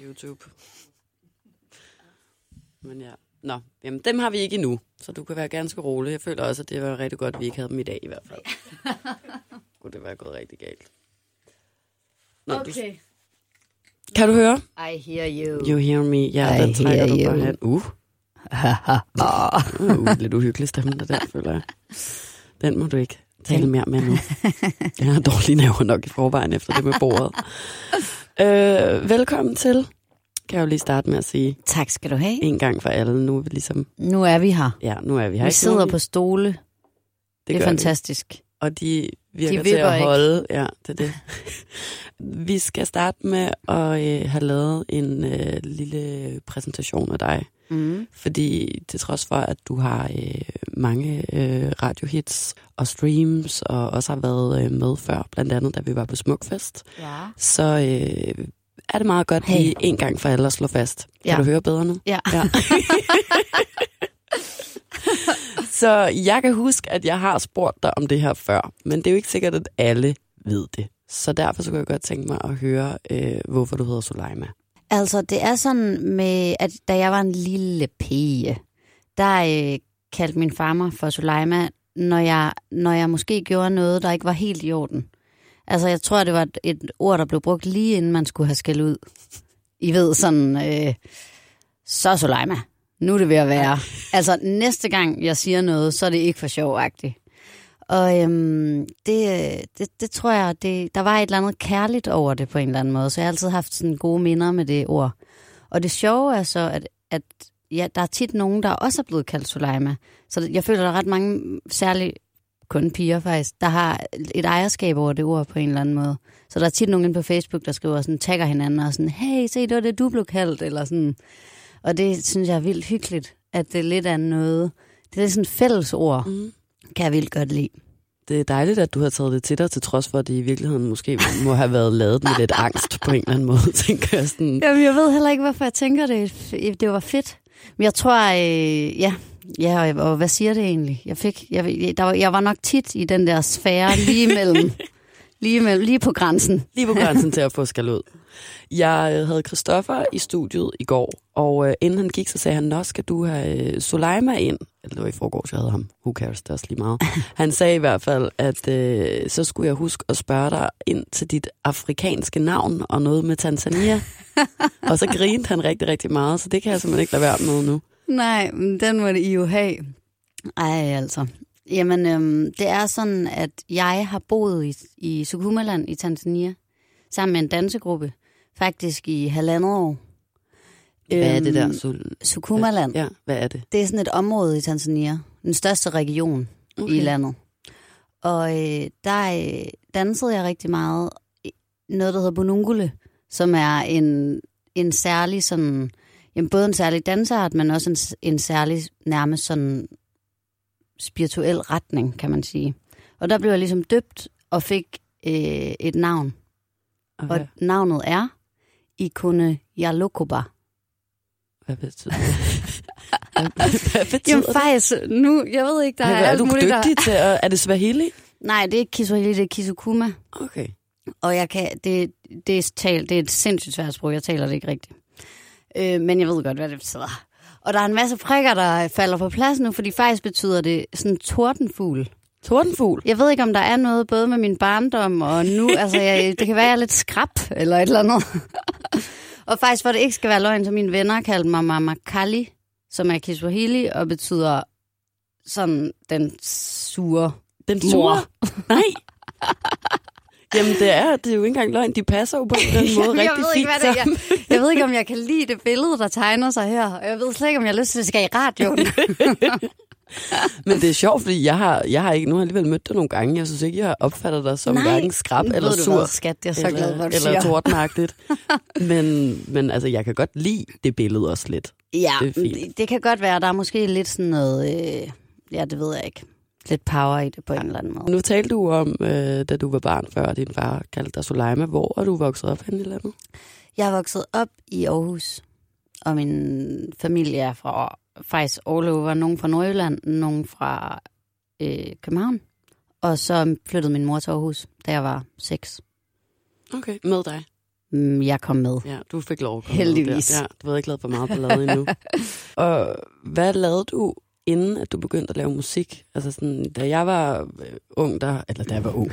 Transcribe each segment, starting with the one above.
YouTube. Men ja. Nå, jamen dem har vi ikke endnu, så du kan være ganske rolig. Jeg føler også, at det var rigtig godt, at vi ikke havde dem i dag i hvert fald. Kunne det være gået rigtig galt. Nå, Du, kan du høre? I hear you. You hear me. Ja, I den trækker du bare hen. Uh. uh, lidt uhyggelig stemme, det der, føler jeg. Den må du ikke tale mere med nu. Jeg har dårlige nerver nok i forvejen efter det med bordet. Øh, velkommen til, kan jeg jo lige starte med at sige. Tak skal du have. En gang for alle. Nu er vi ligesom, Nu er vi her. ja, nu er vi her. Vi sidder på stole. Det, det er gør vi. Og de virker De til at ikke. holde. Ja, det er det. vi skal starte med at øh, have lavet en øh, lille præsentation af dig. Mm. Fordi til trods for, at du har øh, mange øh, radiohits og streams, og også har været øh, med før, blandt andet da vi var på Smukfest, Ja. så øh, er det meget godt Hey. lige en gang for alle at slå fast. Kan Ja. du høre bedre nu? Ja. ja. så jeg kan huske, at jeg har spurgt dig om det her før, men det er jo ikke sikkert, at alle ved det. Så derfor så kunne jeg godt tænke mig at høre, øh, hvorfor du hedder Soleima. Altså, det er sådan med, at da jeg var en lille pige, der øh, kaldte min far mig for Sulaima, når jeg, når jeg måske gjorde noget, der ikke var helt i orden. Altså, jeg tror, det var et, et ord, der blev brugt lige inden man skulle have skæld ud. I ved sådan, øh, så Sulaima nu er det ved at være. Altså, næste gang jeg siger noget, så er det ikke for sjovagtigt. Og øhm, det, det, det tror jeg, det, der var et eller andet kærligt over det på en eller anden måde, så jeg har altid haft sådan gode minder med det ord. Og det sjove er så, at, at ja, der er tit nogen, der også er blevet kaldt Suleima. Så jeg føler, der er ret mange, særligt kun piger faktisk, der har et ejerskab over det ord på en eller anden måde. Så der er tit nogen på Facebook, der skriver sådan, tagger hinanden og sådan, hey, se, det var det, du blev kaldt, eller sådan. Og det synes jeg er vildt hyggeligt, at det er lidt af noget, det er sådan et fælles ord, Mm. kan jeg vildt godt lide. Det er dejligt, at du har taget det til dig, til trods for, at det i virkeligheden måske må have været lavet med lidt angst på en eller anden måde, tænker jeg sådan. Jamen, jeg ved heller ikke, hvorfor jeg tænker det. Det var fedt. Men jeg tror, øh, ja, ja og, og hvad siger det egentlig? Jeg, fik, jeg, der var, jeg var nok tit i den der sfære lige mellem, lige, mellem, lige på grænsen. Lige på grænsen til at få skal ud. Jeg øh, havde Christoffer i studiet i går, og øh, inden han gik, så sagde han, Nå, skal du have øh, Soleima ind? Eller det var i forgårs, jeg havde ham. Who cares, det er også lige meget. Han sagde i hvert fald, at øh, så skulle jeg huske at spørge dig ind til dit afrikanske navn og noget med Tanzania. og så grinte han rigtig, rigtig meget, så det kan jeg simpelthen ikke lade være med nu. Nej, men den må det I jo have. Ej, altså. Jamen, øhm, det er sådan, at jeg har boet i, i Sukumaland i Tanzania, sammen med en dansegruppe, faktisk i halvandet år. Hvad er det der? Øhm, Sul- Sukumaland. Ja, hvad er det? Det er sådan et område i Tanzania, den største region okay. i landet. Og øh, der øh, dansede jeg rigtig meget noget, der hedder Bunungule, som er en, en særlig sådan, jamen både en særlig dansart, men også en, en særlig nærmest sådan spirituel retning, kan man sige. Og der blev jeg ligesom døbt og fik øh, et navn. Okay. Og navnet er Ikone Yalokoba. Hvad betyder det? hvad, betyder Jamen det? faktisk, nu, jeg ved ikke, der er er alt du muligt, der... dygtig til at... Er det Swahili? Nej, det er ikke Kiswahili, det er Kisukuma. Okay. Og jeg kan, det, det, er tal, det er et sindssygt svært sprog, jeg taler det ikke rigtigt. Øh, men jeg ved godt, hvad det betyder. Og der er en masse prikker, der falder på plads nu, fordi faktisk betyder det sådan tordenfugl. Tordenfugl. Jeg ved ikke, om der er noget både med min barndom og nu. altså, jeg, det kan være, jeg er lidt skrab eller et eller andet. og faktisk, for det ikke skal være løgn, så mine venner kaldte mig Mama Kali, som er Kiswahili og betyder sådan den sure Den mor. sure? Nej. Jamen, det er, det er jo ikke engang løgn. De passer jo på den måde Jamen, rigtig jeg ved fint ikke, hvad det er. Jeg, jeg ved ikke, om jeg kan lide det billede, der tegner sig her. Og jeg ved slet ikke, om jeg har lyst til, at det skal i radioen. Men det er sjovt, fordi jeg har, jeg har ikke, nu har jeg alligevel mødt dig nogle gange. Jeg synes ikke, jeg har opfattet dig som Nej. hverken skrab eller sur. hvad, skat, jeg er så glad, hvor du eller tordenagtigt. men, men altså, jeg kan godt lide det billede også lidt. Ja, Det det, det kan godt være. Der er måske lidt sådan noget... Øh, ja, det ved jeg ikke. Lidt power i det på en eller anden måde. Nu talte du om, øh, da du var barn før, din far kaldte dig Soleima. Hvor er du vokset op hen i landet? Jeg er vokset op i Aarhus, og min familie er fra faktisk all over. Nogen fra Nordjylland, nogen fra øh, København. Og så flyttede min mor til Aarhus, da jeg var seks. Okay. Med dig? mm, jeg kom med. Ja, du fik lov at komme Heldigvis. Med der. Ja, du havde ikke lavet for meget ballade endnu. og hvad lavede du, inden at du begyndte at lave musik? Altså sådan, da jeg var øh, ung, der, eller da jeg var ung,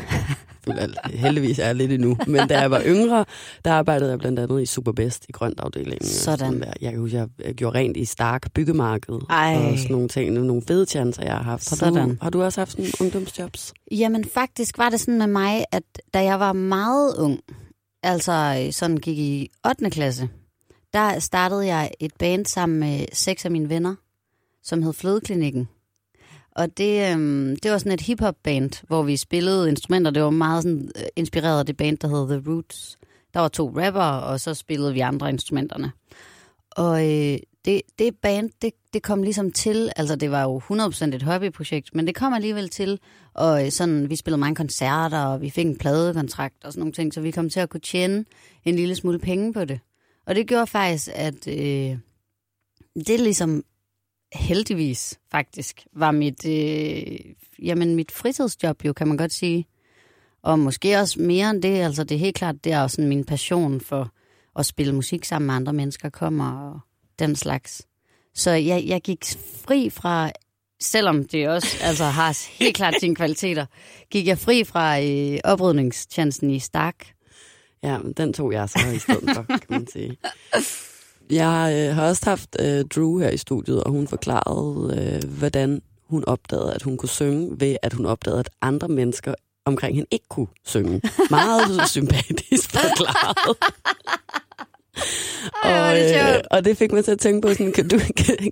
heldigvis er jeg lidt endnu, men da jeg var yngre, der arbejdede jeg blandt andet i Superbest i grøntafdelingen. og Sådan. der. Jeg kan huske, jeg gjorde rent i Stark byggemarked Ej. og sådan nogle ting. Nogle fede chancer, jeg har haft. Har, du, Sådan. har du også haft sådan ungdomsjobs? Jamen faktisk var det sådan med mig, at da jeg var meget ung, altså øh, sådan gik i 8. klasse, der startede jeg et band sammen med seks af mine venner, som hed Flødeklinikken. Og det, øhm, det var sådan et hip-hop band, hvor vi spillede instrumenter. Det var meget sådan, øh, inspireret af det band, der hed The Roots. Der var to rapper, og så spillede vi andre instrumenterne. Og øh, det, det band, det, det kom ligesom til, altså det var jo 100% et hobbyprojekt, men det kom alligevel til, og øh, sådan, vi spillede mange koncerter, og vi fik en pladekontrakt og sådan nogle ting, så vi kom til at kunne tjene en lille smule penge på det. Og det gjorde faktisk, at øh, det ligesom heldigvis faktisk var mit, øh, jamen mit fritidsjob jo, kan man godt sige. Og måske også mere end det, altså det er helt klart, det er også min passion for at spille musik sammen med andre mennesker kommer og den slags. Så jeg, jeg gik fri fra, selvom det også altså, har helt klart sine kvaliteter, gik jeg fri fra øh, oprydningstjenesten i Stark. Ja, men den tog jeg så i stedet for, kan man sige. Jeg øh, har også haft øh, Drew her i studiet, og hun forklarede, øh, hvordan hun opdagede, at hun kunne synge, ved at hun opdagede, at andre mennesker omkring hende ikke kunne synge. Meget sympatisk forklaret. Ej, er det og, sjovt. og det fik mig til at tænke på sådan, kan du, kan, kan,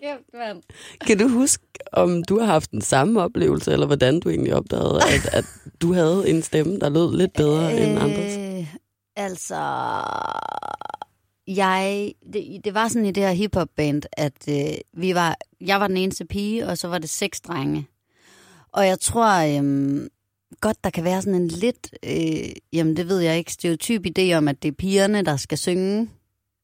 Kæft, mand. kan du huske, om du har haft den samme oplevelse, eller hvordan du egentlig opdagede, at, at du havde en stemme, der lød lidt bedre øh, end andres? Altså, jeg, det, det var sådan i det her hiphop-band, at øh, vi var, jeg var den eneste pige, og så var det seks drenge. Og jeg tror øh, godt, der kan være sådan en lidt, øh, jamen det ved jeg ikke, stereotyp idé om, at det er pigerne, der skal synge.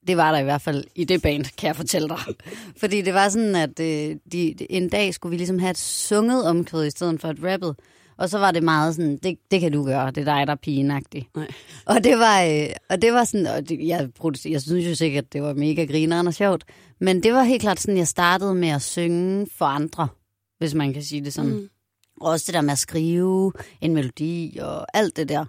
Det var der i hvert fald i det band, kan jeg fortælle dig. Fordi det var sådan, at øh, de, en dag skulle vi ligesom have et sunget omkvæd i stedet for et rappet. Og så var det meget sådan, det, det kan du gøre, det er dig, der er pigenagtig. Nej. Og det var, øh, og det var sådan, og det, jeg, jeg synes jo sikkert, det var mega grineren og sjovt. Men det var helt klart sådan, jeg startede med at synge for andre, hvis man kan sige det sådan. Mm. Og også det der med at skrive en melodi og alt det der.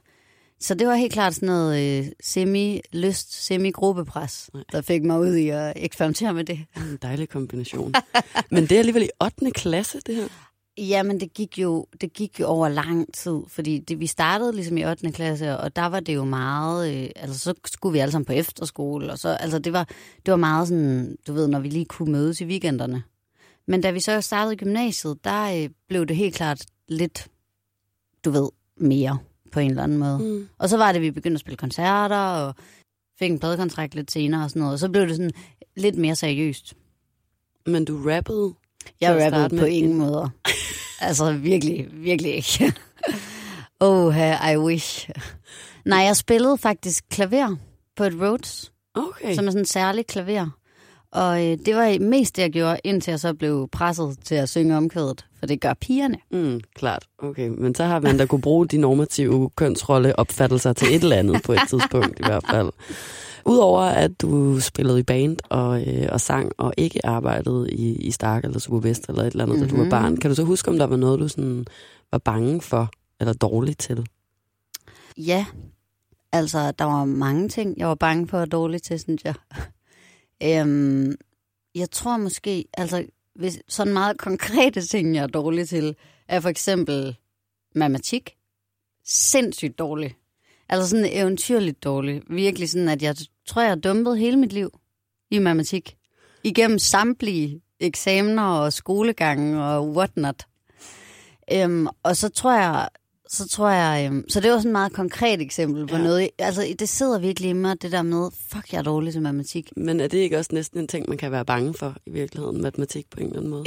Så det var helt klart sådan noget øh, semi-lyst, semi-gruppepres, der fik mig ud i at eksperimentere med det. En dejlig kombination. Men det er alligevel i 8. klasse, det her. Jamen, det gik jo, det gik jo over lang tid, fordi det, vi startede ligesom i 8. klasse, og der var det jo meget, øh, altså så skulle vi alle sammen på efterskole, og så, altså det var, det var meget sådan, du ved, når vi lige kunne mødes i weekenderne. Men da vi så startede i gymnasiet, der øh, blev det helt klart lidt, du ved, mere på en eller anden måde. Mm. Og så var det, at vi begyndte at spille koncerter, og fik en pladekontrakt lidt senere og sådan noget, og så blev det sådan lidt mere seriøst. Men du rappede. Jeg rappede starte på ingen måder. altså virkelig, virkelig ikke. oh, I wish. Nej, jeg spillede faktisk klaver på et Rhodes, Okay. som er sådan en særlig klaver. Og øh, det var mest det, jeg gjorde, indtil jeg så blev presset til at synge omkvædet. For det gør pigerne. Mm, klart. Okay, men så har man da kunne bruge de normative kønsrolleopfattelser til et eller andet på et tidspunkt i hvert fald. Udover at du spillede i band og, øh, og sang og ikke arbejdede i, i Stark eller Supervest eller et eller andet, mm-hmm. da du var barn, kan du så huske, om der var noget, du sådan var bange for eller dårlig til? Ja, altså der var mange ting, jeg var bange for og dårlig til, synes jeg. øhm, jeg tror måske, altså hvis, sådan meget konkrete ting, jeg er dårlig til, er for eksempel matematik. Sindssygt dårlig. Altså sådan eventyrligt dårlig. Virkelig sådan, at jeg tror, jeg dumpet hele mit liv i matematik. Igennem samtlige eksamener og skolegange og whatnot. Øhm, og så tror jeg, så tror jeg, øhm, så det var sådan et meget konkret eksempel på Ja. noget. Altså, det sidder virkelig i mig, det der med, fuck, jeg er dårlig til matematik. Men er det ikke også næsten en ting, man kan være bange for i virkeligheden, matematik på en eller anden måde?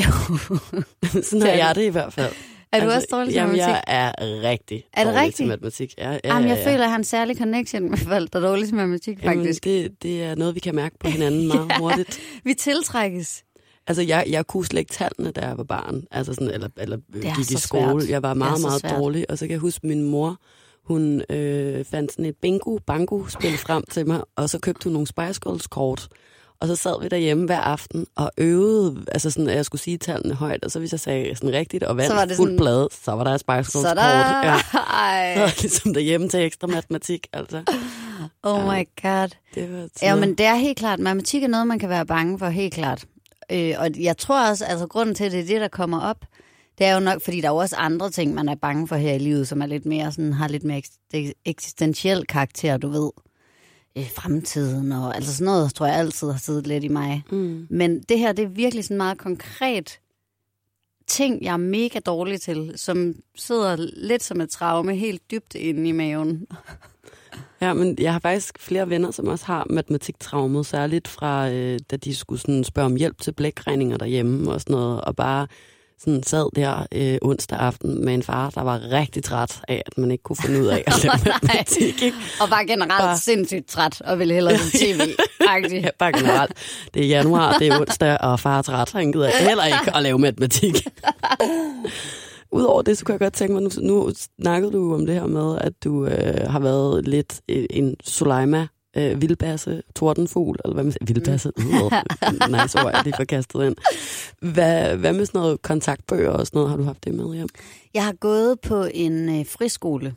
Sådan har jeg det i hvert fald. Er du også dårlig til jamen, matematik? jeg er rigtig Er det dårlig rigtigt? til matematik. Ja, ja, Jamen, jeg ja, ja. føler, at jeg har en særlig connection med folk, der er dårlige til matematik, Jamen, faktisk. det, det er noget, vi kan mærke på hinanden meget hurtigt. Vi tiltrækkes. Altså, jeg, jeg kunne slet ikke tallene, da jeg var barn. Altså sådan, eller, eller er gik i skole. svært. Jeg var meget, meget svært. dårlig. Og så kan jeg huske, min mor, Hun øh, fandt sådan et bingo-bango-spil frem til mig, og så købte hun nogle Spice Girls-kort. Og så sad vi derhjemme hver aften og øvede, altså sådan, at jeg skulle sige tallene højt, og så hvis jeg sagde sådan rigtigt og vandt Så var det fuldt sådan- blad, så var der Spice Girls Så der... Ja. Ej. Så var det ligesom derhjemme til ekstra matematik, altså. Oh my god. Det var Ja, men det er helt klart. Matematik er noget, man kan være bange for, helt klart. Øh, og jeg tror også, altså grunden til, at det er det, der kommer op, det er jo nok, fordi der er jo også andre ting, man er bange for her i livet, som er lidt mere sådan, har lidt mere eks- eksistentiel karakter, du ved. Øh, fremtiden og altså sådan noget, tror jeg altid har siddet lidt i mig. Mm. Men det her, det er virkelig sådan meget konkret ting, jeg er mega dårlig til, som sidder lidt som et traume helt dybt inde i maven. Ja, men jeg har faktisk flere venner, som også har matematiktraumet, særligt fra, øh, da de skulle sådan spørge om hjælp til blækregninger derhjemme og sådan noget, og bare sådan sad der øh, onsdag aften med en far, der var rigtig træt af, at man ikke kunne finde ud af at lave matematik. Ikke? Og bare generelt Bare- sindssygt træt og ville hellere se tv. Ja, bare generelt. Det er januar, det er onsdag, og far er træt, han gider heller ikke at lave matematik. Udover det, så kunne jeg godt tænke mig, nu, nu snakkede du om det her med, at du øh, har været lidt en Soleima øh, vildbasse, tordenfugl, eller hvad man siger, vildbasse, mm. nice ord, jeg lige får kastet ind. Hvad, hvad med sådan noget kontaktbøger og sådan noget, har du haft det med hjem? Jeg har gået på en øh, friskole.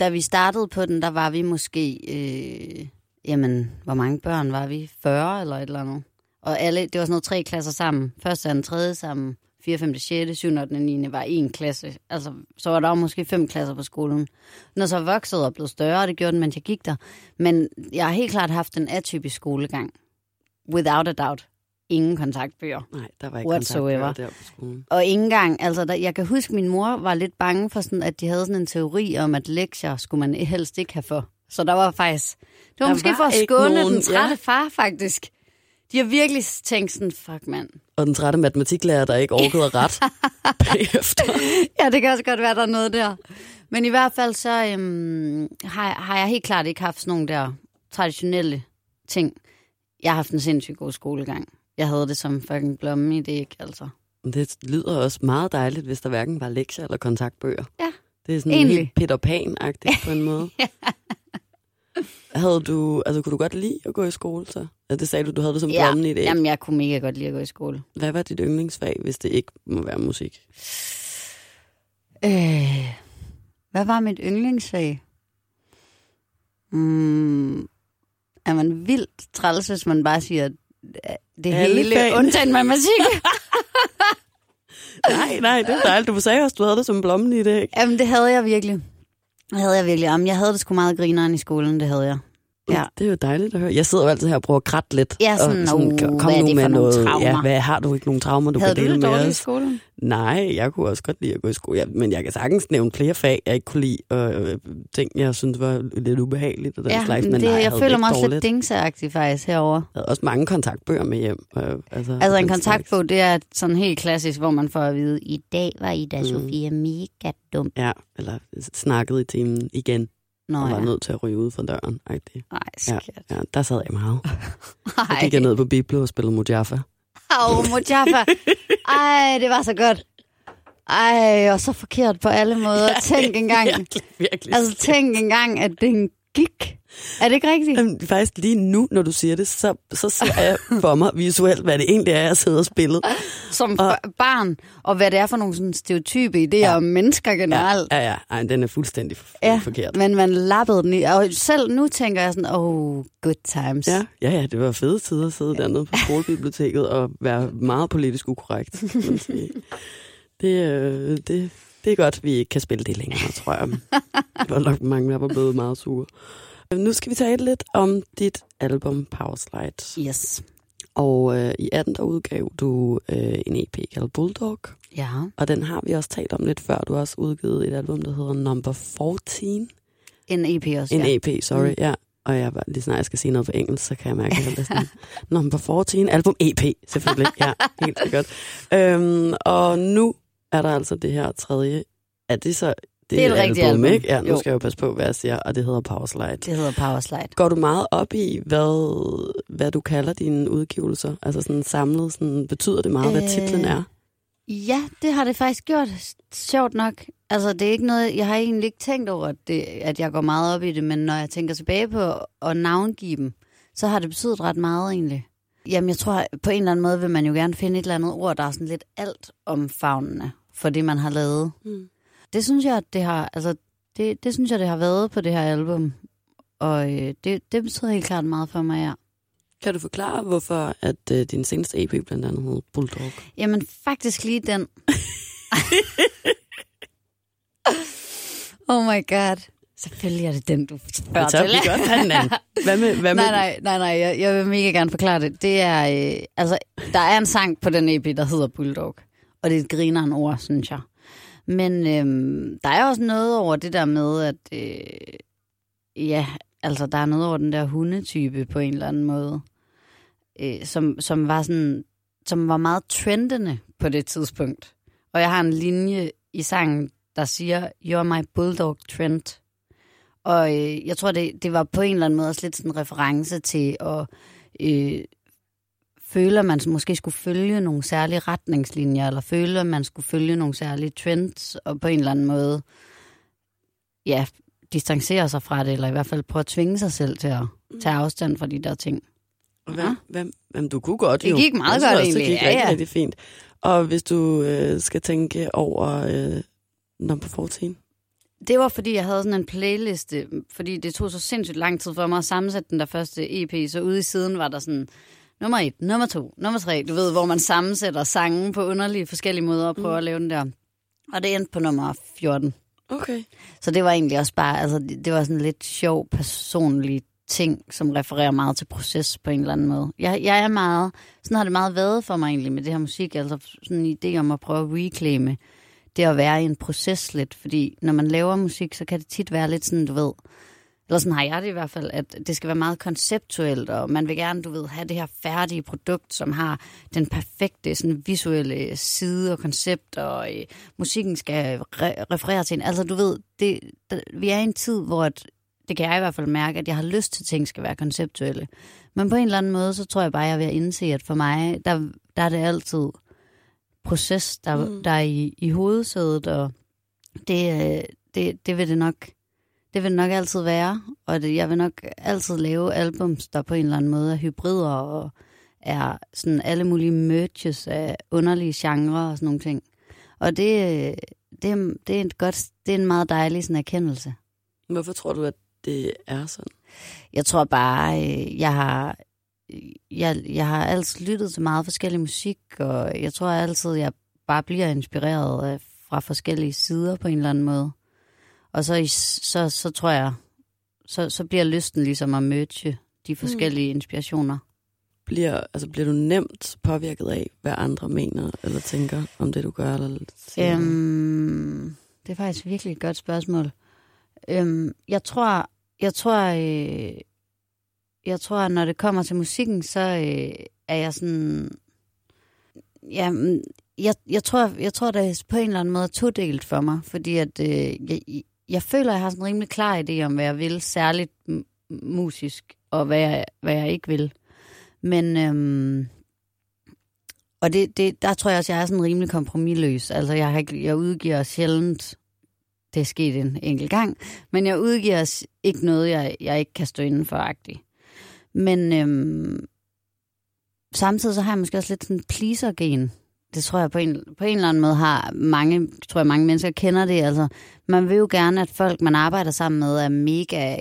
Da vi startede på den, der var vi måske... Øh, jamen, hvor mange børn var vi? 40 eller et eller andet. Og alle, det var sådan noget tre klasser sammen. Første, anden, tredje sammen. 4, 5, 6, 7, 8, 9 var en klasse. Altså, så var der jo måske fem klasser på skolen. Når så voksede og blev større, det gjorde den, mens jeg gik der. Men jeg har helt klart haft en atypisk skolegang. Without a doubt. Ingen kontaktbøger. Nej, der var ikke Whatsoever. kontaktbøger der på skolen. Og ikke engang, altså der, jeg kan huske, min mor var lidt bange for sådan, at de havde sådan en teori om, at lektier skulle man helst ikke have for. Så der var faktisk, det var Der måske var for at skåne nogen- den trætte ja. far faktisk. De har virkelig tænkt sådan, fuck mand. Og den trætte matematiklærer, der ikke orkede at ret bagefter. Ja, det kan også godt være, der er noget der. Men i hvert fald så øhm, har, har jeg helt klart ikke haft sådan nogle der traditionelle ting. Jeg har haft en sindssygt god skolegang. Jeg havde det som fucking blomme i det, ikke altså. Det lyder også meget dejligt, hvis der hverken var lektier eller kontaktbøger. Ja, Det er sådan egentlig. helt Peter Pan-agtigt på en måde. Havde du, altså kunne du godt lide at gå i skole så? Ja, det sagde du, du havde det som Ja, blommen i det. jamen jeg kunne mega godt lide at gå i skole. Hvad var dit yndlingsfag, hvis det ikke må være musik? Øh, hvad var mit yndlingsfag? Mm, er man vildt træls, hvis man bare siger det Alle hele, fagene. undtagen matematik? nej, nej, det er dejligt. Du sagde også, du havde det som blommen i det, ikke? Jamen, det havde jeg virkelig. Det havde jeg virkelig. Jamen, jeg havde det sgu meget grineren i skolen, det havde jeg. Ja. Det er jo dejligt at høre. Jeg sidder jo altid her og prøver at kratte lidt. Ja, sådan, og "Uh, kom hvad nu med noget. traumer?" Ja, hvad, har du ikke nogen traumer, du havde kan du dele det med dårligt i os? skolen? Nej, jeg kunne også godt lide at gå i skole. Ja, men jeg kan sagtens nævne flere fag, jeg ikke kunne lide, og øh, ting, jeg synes var lidt ubehageligt. Og den Ja, slags, men det, nej, jeg, havde føler mig også lidt dingseagtig faktisk herover. Jeg havde også mange kontaktbøger med hjem. Øh, altså, Altså en kontaktbog, det er sådan helt klassisk, hvor man får at vide, i dag var Ida Mm. Sofia mega dum. slags. Ja, eller snakkede i timen igen, Nå og var ja. nødt til at ryge ud fra døren. Agtigt. Ej, Ja, skat. ja, der sad jeg meget. Jeg Ej, gik jeg ned på Biblo og spillede Mojaffa. Au, Mojaffa. Ej, det var så godt. Ej, og så forkert på alle måder. Tænk engang. Virkelig, virkelig. Altså, tænk engang, at den gik. Er det ikke rigtigt? Jamen, faktisk lige nu, når du siger det, så, så ser jeg for mig visuelt, hvad det egentlig er, jeg sidder og spiller. Som barn, og hvad det er for nogle sådan stereotype idéer Ja. ja. om mennesker generelt. Ja, ja, Ej, den er fuldstændig Ja, forkert. men man lappede den i. Og selv nu tænker jeg sådan, oh, good times. Ja, ja, ja, det var fede tider at sidde dernede på skolebiblioteket og være meget politisk ukorrekt. man. Det, øh, det, det er godt, vi ikke kan spille det længere, tror jeg. Det var nok mange, der var blevet meget sure. Nu skal vi tale lidt om dit album Powerslide. Yes. Og øh, i 18. der udgav du øh, en EP kaldet Bulldog. Ja. Og den har vi også talt om lidt før. Du har også udgivet et album, der hedder Number 14. En EP også, En ja. EP, sorry, mm. ja. Og jeg var lige snart jeg skal sige noget på engelsk, så kan jeg mærke, at jeg er sådan, number 14, album EP, selvfølgelig. Ja, helt sikkert. Øhm, og nu er der altså det her tredje. Er det så... Det er et rigtigt album. ikke? Ja, nu Jo. skal jeg jo passe på, hvad jeg siger, og det hedder Powerslide. Det hedder Powerslide. Går du meget op i, hvad, hvad du kalder dine udgivelser? Altså sådan samlet, sådan, betyder det meget, hvad Øh, titlen er? Ja, det har det faktisk gjort. Sjovt nok. Altså, det er ikke noget, jeg har egentlig ikke tænkt over, at, det, at jeg går meget op i det, men når jeg tænker tilbage på at navngive dem, så har det betydet ret meget egentlig. Jamen, jeg tror, på en eller anden måde vil man jo gerne finde et eller andet ord, der er sådan lidt alt omfavnende for det, man har lavet. Mm. Det synes jeg, det har, altså, det, det synes jeg, det har været på det her album. Og øh, det, det betyder helt klart meget for mig, ja. Kan du forklare, hvorfor at øh, din seneste EP blandt andet hed Bulldog? Jamen, faktisk lige den. oh my god. Selvfølgelig er det den, du spørger til. vi godt have den. Hvad med, hvad med Nej, nej, nej, nej, jeg, jeg vil mega gerne forklare det. Det er, øh, altså, der er en sang på den EP, der hedder Bulldog. Og det er et grineren ord, synes jeg. Men øhm, der er også noget over det der med, at øh, ja, altså der er noget over den der hundetype på en eller anden måde, øh, som, som var sådan, som var meget trendende på det tidspunkt. Og jeg har en linje i sangen, der siger, You're my bulldog trend. Og øh, jeg tror, det, det var på en eller anden måde også lidt sådan en reference til at øh, føle, at man måske skulle følge nogle særlige retningslinjer, eller føle, at man skulle følge nogle særlige trends, og på en eller anden måde, ja, distancere sig fra det, eller i hvert fald prøve at tvinge sig selv til at tage afstand fra de der ting. Hvem, hvem, hvem, du kunne godt Det jo. gik meget godt også, Det egentlig. gik Ja, ja. rigtig fint. Og hvis du øh, skal tænke over øh, number 14. Det var, fordi jeg havde sådan en playliste, fordi det tog så sindssygt lang tid for mig at sammensætte den der første EP, så ude i siden var der sådan nummer et, nummer to, nummer tre, du ved, hvor man sammensætter sange på underlige forskellige måder og prøver mm. at lave den der. Og det endte på nummer 14. Okay. Så det var egentlig også bare, altså det, var sådan en lidt sjov personlig ting, som refererer meget til proces på en eller anden måde. Jeg, jeg er meget, sådan har det meget været for mig egentlig med det her musik, altså sådan en idé om at prøve at reclaime det at være i en proces lidt, fordi når man laver musik, så kan det tit være lidt sådan, du ved, eller sådan har jeg det i hvert fald, at det skal være meget konceptuelt, og man vil gerne, du ved, have det her færdige produkt, som har den perfekte sådan, visuelle side og koncept, og øh, musikken skal re- referere til en. Altså, du ved, det, der, vi er i en tid, hvor at, det kan jeg i hvert fald mærke, at jeg har lyst til, at ting skal være konceptuelle. Men på en eller anden måde, så tror jeg bare, jeg er ved at indse, at for mig, der, der er det altid proces, der, Mm. mm. der er i, i hovedsædet, og det, øh, det, det vil det nok det vil nok altid være, og det, jeg vil nok altid lave albums, der på en eller anden måde er hybrider og er sådan alle mulige merges af underlige genrer og sådan nogle ting. Og det, det, det, er, et godt, det er en meget dejlig sådan erkendelse. Hvorfor tror du, at det er sådan? Jeg tror bare, øh, jeg har, jeg, jeg har altid lyttet til meget forskellig musik, og jeg tror altid, jeg bare bliver inspireret af, fra forskellige sider på en eller anden måde. Og så, så, så tror jeg, så, så bliver lysten ligesom at møde de forskellige mm. inspirationer. Bliver, altså, bliver du nemt påvirket af, hvad andre mener eller tænker om det, du gør? Eller? Øhm, det er faktisk virkelig et godt spørgsmål. Øhm, jeg tror, jeg tror, øh, jeg tror, at når det kommer til musikken, så øh, er jeg sådan, ja, mm, jeg, jeg tror, jeg tror, det er på en eller anden måde todelt for mig, fordi at øh, jeg, jeg føler, jeg har sådan en rimelig klar idé om, hvad jeg vil, særligt m- musisk, og hvad jeg, hvad jeg ikke vil. Men øhm, og det, det, der tror jeg også, jeg er sådan rimelig kompromilløs. Altså, jeg, har ikke, jeg udgiver sjældent, det er sket en enkelt gang, men jeg udgiver ikke noget, jeg, jeg ikke kan stå inden for -agtigt. Men øhm, samtidig så har jeg måske også lidt sådan pleaser-gen. Det tror jeg på en, på en eller anden måde har mange, tror jeg mange mennesker kender det. Altså, man vil jo gerne, at folk, man arbejder sammen med, er mega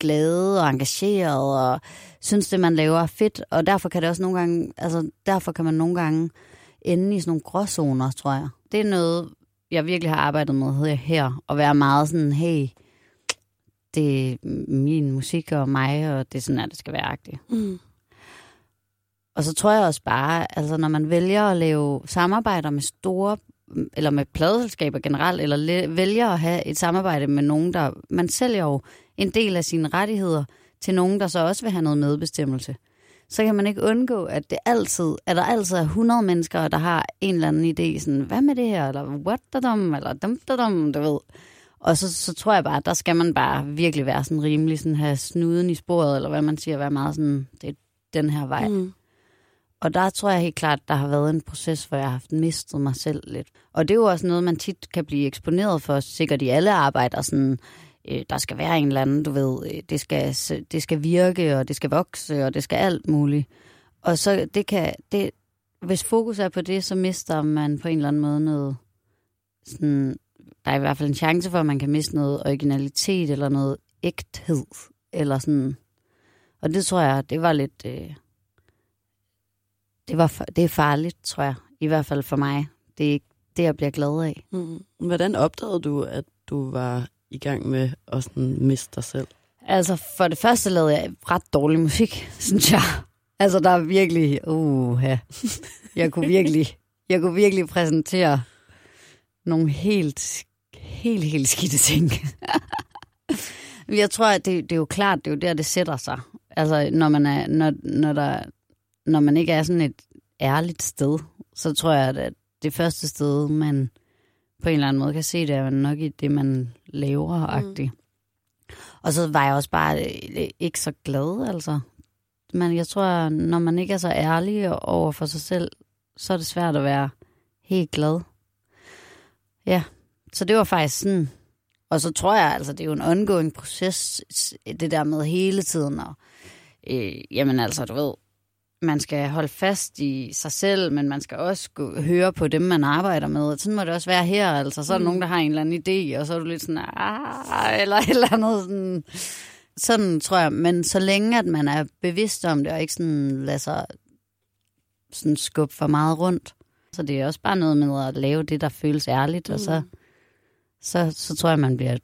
glade og engageret og synes, det man laver er fedt. Og derfor kan det også nogle gange, altså derfor kan man nogle gange ende i sådan nogle gråzoner, tror jeg. Det er noget, jeg virkelig har arbejdet med her- her. At være meget sådan, hey, det er min musik og mig, og det er sådan, at det skal være agtigt. Mm. Og så tror jeg også bare, altså når man vælger at lave samarbejder med store, eller med pladeselskaber generelt, eller le- vælger at have et samarbejde med nogen, der... Man sælger jo en del af sine rettigheder til nogen, der så også vil have noget medbestemmelse. Så kan man ikke undgå, at det altid, at der altid er 100 mennesker, der har en eller anden idé, sådan, hvad med det her, eller what da dum, eller dum da dum, du ved. Og så, så tror jeg bare, at der skal man bare virkelig være sådan rimelig, sådan have snuden i sporet, eller hvad man siger, være meget sådan, det er den her vej. Mm. Og der tror jeg helt klart, der har været en proces, hvor jeg har haft mistet mig selv lidt. Og det er jo også noget, man tit kan blive eksponeret for, sikkert i alle arbejder, sådan, øh, der skal være en eller anden, du ved, øh, det skal, det skal virke, og det skal vokse, og det skal alt muligt. Og så det kan, det, hvis fokus er på det, så mister man på en eller anden måde noget, sådan, der er i hvert fald en chance for, at man kan miste noget originalitet, eller noget ægthed, eller sådan. Og det tror jeg, det var lidt, øh, det, var, det er farligt, tror jeg, i hvert fald for mig. Det er ikke det, jeg bliver glad af. Mm. Hvordan opdagede du, at du var i gang med at sådan miste dig selv? Altså, for det første lavede jeg ret dårlig musik, synes jeg. Altså, der er virkelig... Uh, ja. Jeg kunne virkelig, jeg kunne virkelig præsentere nogle helt, helt, helt skidte ting. jeg tror, at det, det er jo klart, det er jo der, det sætter sig. Altså, når man, er, når, når, der, når man ikke er sådan et ærligt sted, så tror jeg, at det første sted, man på en eller anden måde kan se det, er nok i det, man laver mm. Og så var jeg også bare øh, ikke så glad, altså. Men jeg tror, når man ikke er så ærlig over for sig selv, så er det svært at være helt glad. Ja, så det var faktisk sådan. Og så tror jeg, altså, det er jo en ongoing proces, det der med hele tiden. Og, øh, jamen altså, du ved, man skal holde fast i sig selv, men man skal også gå, høre på dem, man arbejder med. Sådan må det også være her. Altså, så er der mm. nogen, der har en eller anden idé, og så er du lidt sådan, ah, eller et eller andet sådan. Sådan tror jeg. Men så længe, at man er bevidst om det, og ikke sådan lader sig sådan skubbe for meget rundt. Så det er også bare noget med at lave det, der føles ærligt, mm. og så, mm. så, så tror jeg, man bliver et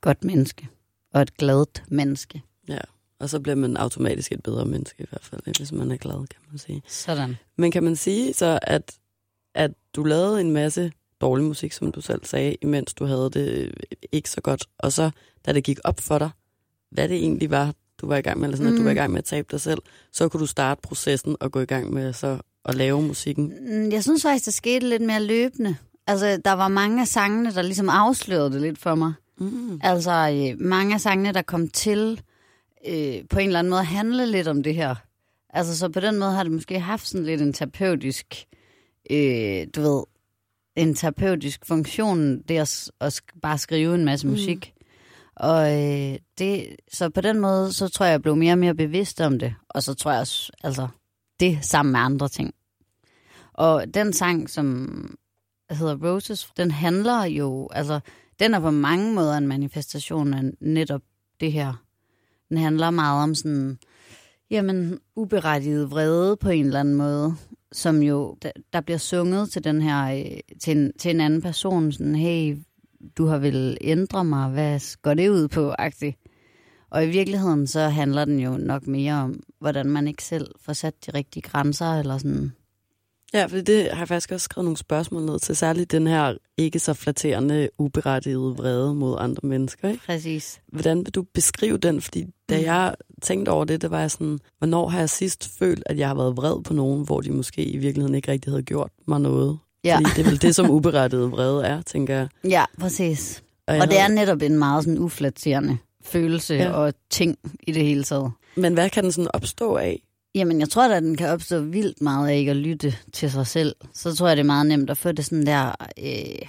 godt menneske. Og et gladt menneske. Ja. Og så bliver man automatisk et bedre menneske i hvert fald, hvis man er glad, kan man sige. Sådan. Men kan man sige så, at, at du lavede en masse dårlig musik, som du selv sagde, imens du havde det ikke så godt. Og så, da det gik op for dig, hvad det egentlig var, du var i gang med, eller sådan, mm. at du var i mm. gang med at tabe dig selv, så kunne du starte processen og gå i gang med så at lave musikken. Mm, jeg synes faktisk, det skete lidt mere løbende. Altså, der var mange af sangene, der ligesom afslørede det lidt for mig. Mm. Altså, øh, mange af sangene, der kom til øh, på en eller anden måde handle lidt om det her. Altså, så på den måde har det måske haft sådan lidt en terapeutisk, øh, du ved, en terapeutisk funktion, det at, at bare skrive en masse mm. musik. Og øh, det, så på den måde, så tror jeg, jeg blev mere og mere bevidst om det. Og så tror jeg også, altså, det sammen med andre ting. Og den sang, som hedder Roses, den handler jo, altså, den er på mange måder en manifestation af netop det her den handler meget om sådan, jamen, uberettiget vrede på en eller anden måde, som jo, der bliver sunget til den her, øh, til en, til en anden person, sådan, hey, du har vel ændre mig, hvad går det ud på, agtigt. Og i virkeligheden så handler den jo nok mere om, hvordan man ikke selv får sat de rigtige grænser, eller sådan, Ja, for det har jeg faktisk også skrevet nogle spørgsmål ned til, særligt den her ikke så flatterende, uberettigede vrede mod andre mennesker. Ikke? Præcis. Hvordan vil du beskrive den? Fordi da mm. jeg tænkte over det, det var jeg sådan, hvornår har jeg sidst følt, at jeg har været vred på nogen, hvor de måske i virkeligheden ikke rigtig havde gjort mig noget? Ja. Fordi det er vel det, som uberettiget vrede er, tænker jeg. Ja, præcis. Og, og det er netop en meget sådan uflatterende følelse ja. og ting i det hele taget. Men hvad kan den sådan opstå af? Jamen, jeg tror at den kan opstå vildt meget af ikke at lytte til sig selv. Så tror jeg, det er meget nemt at få det sådan der, øh,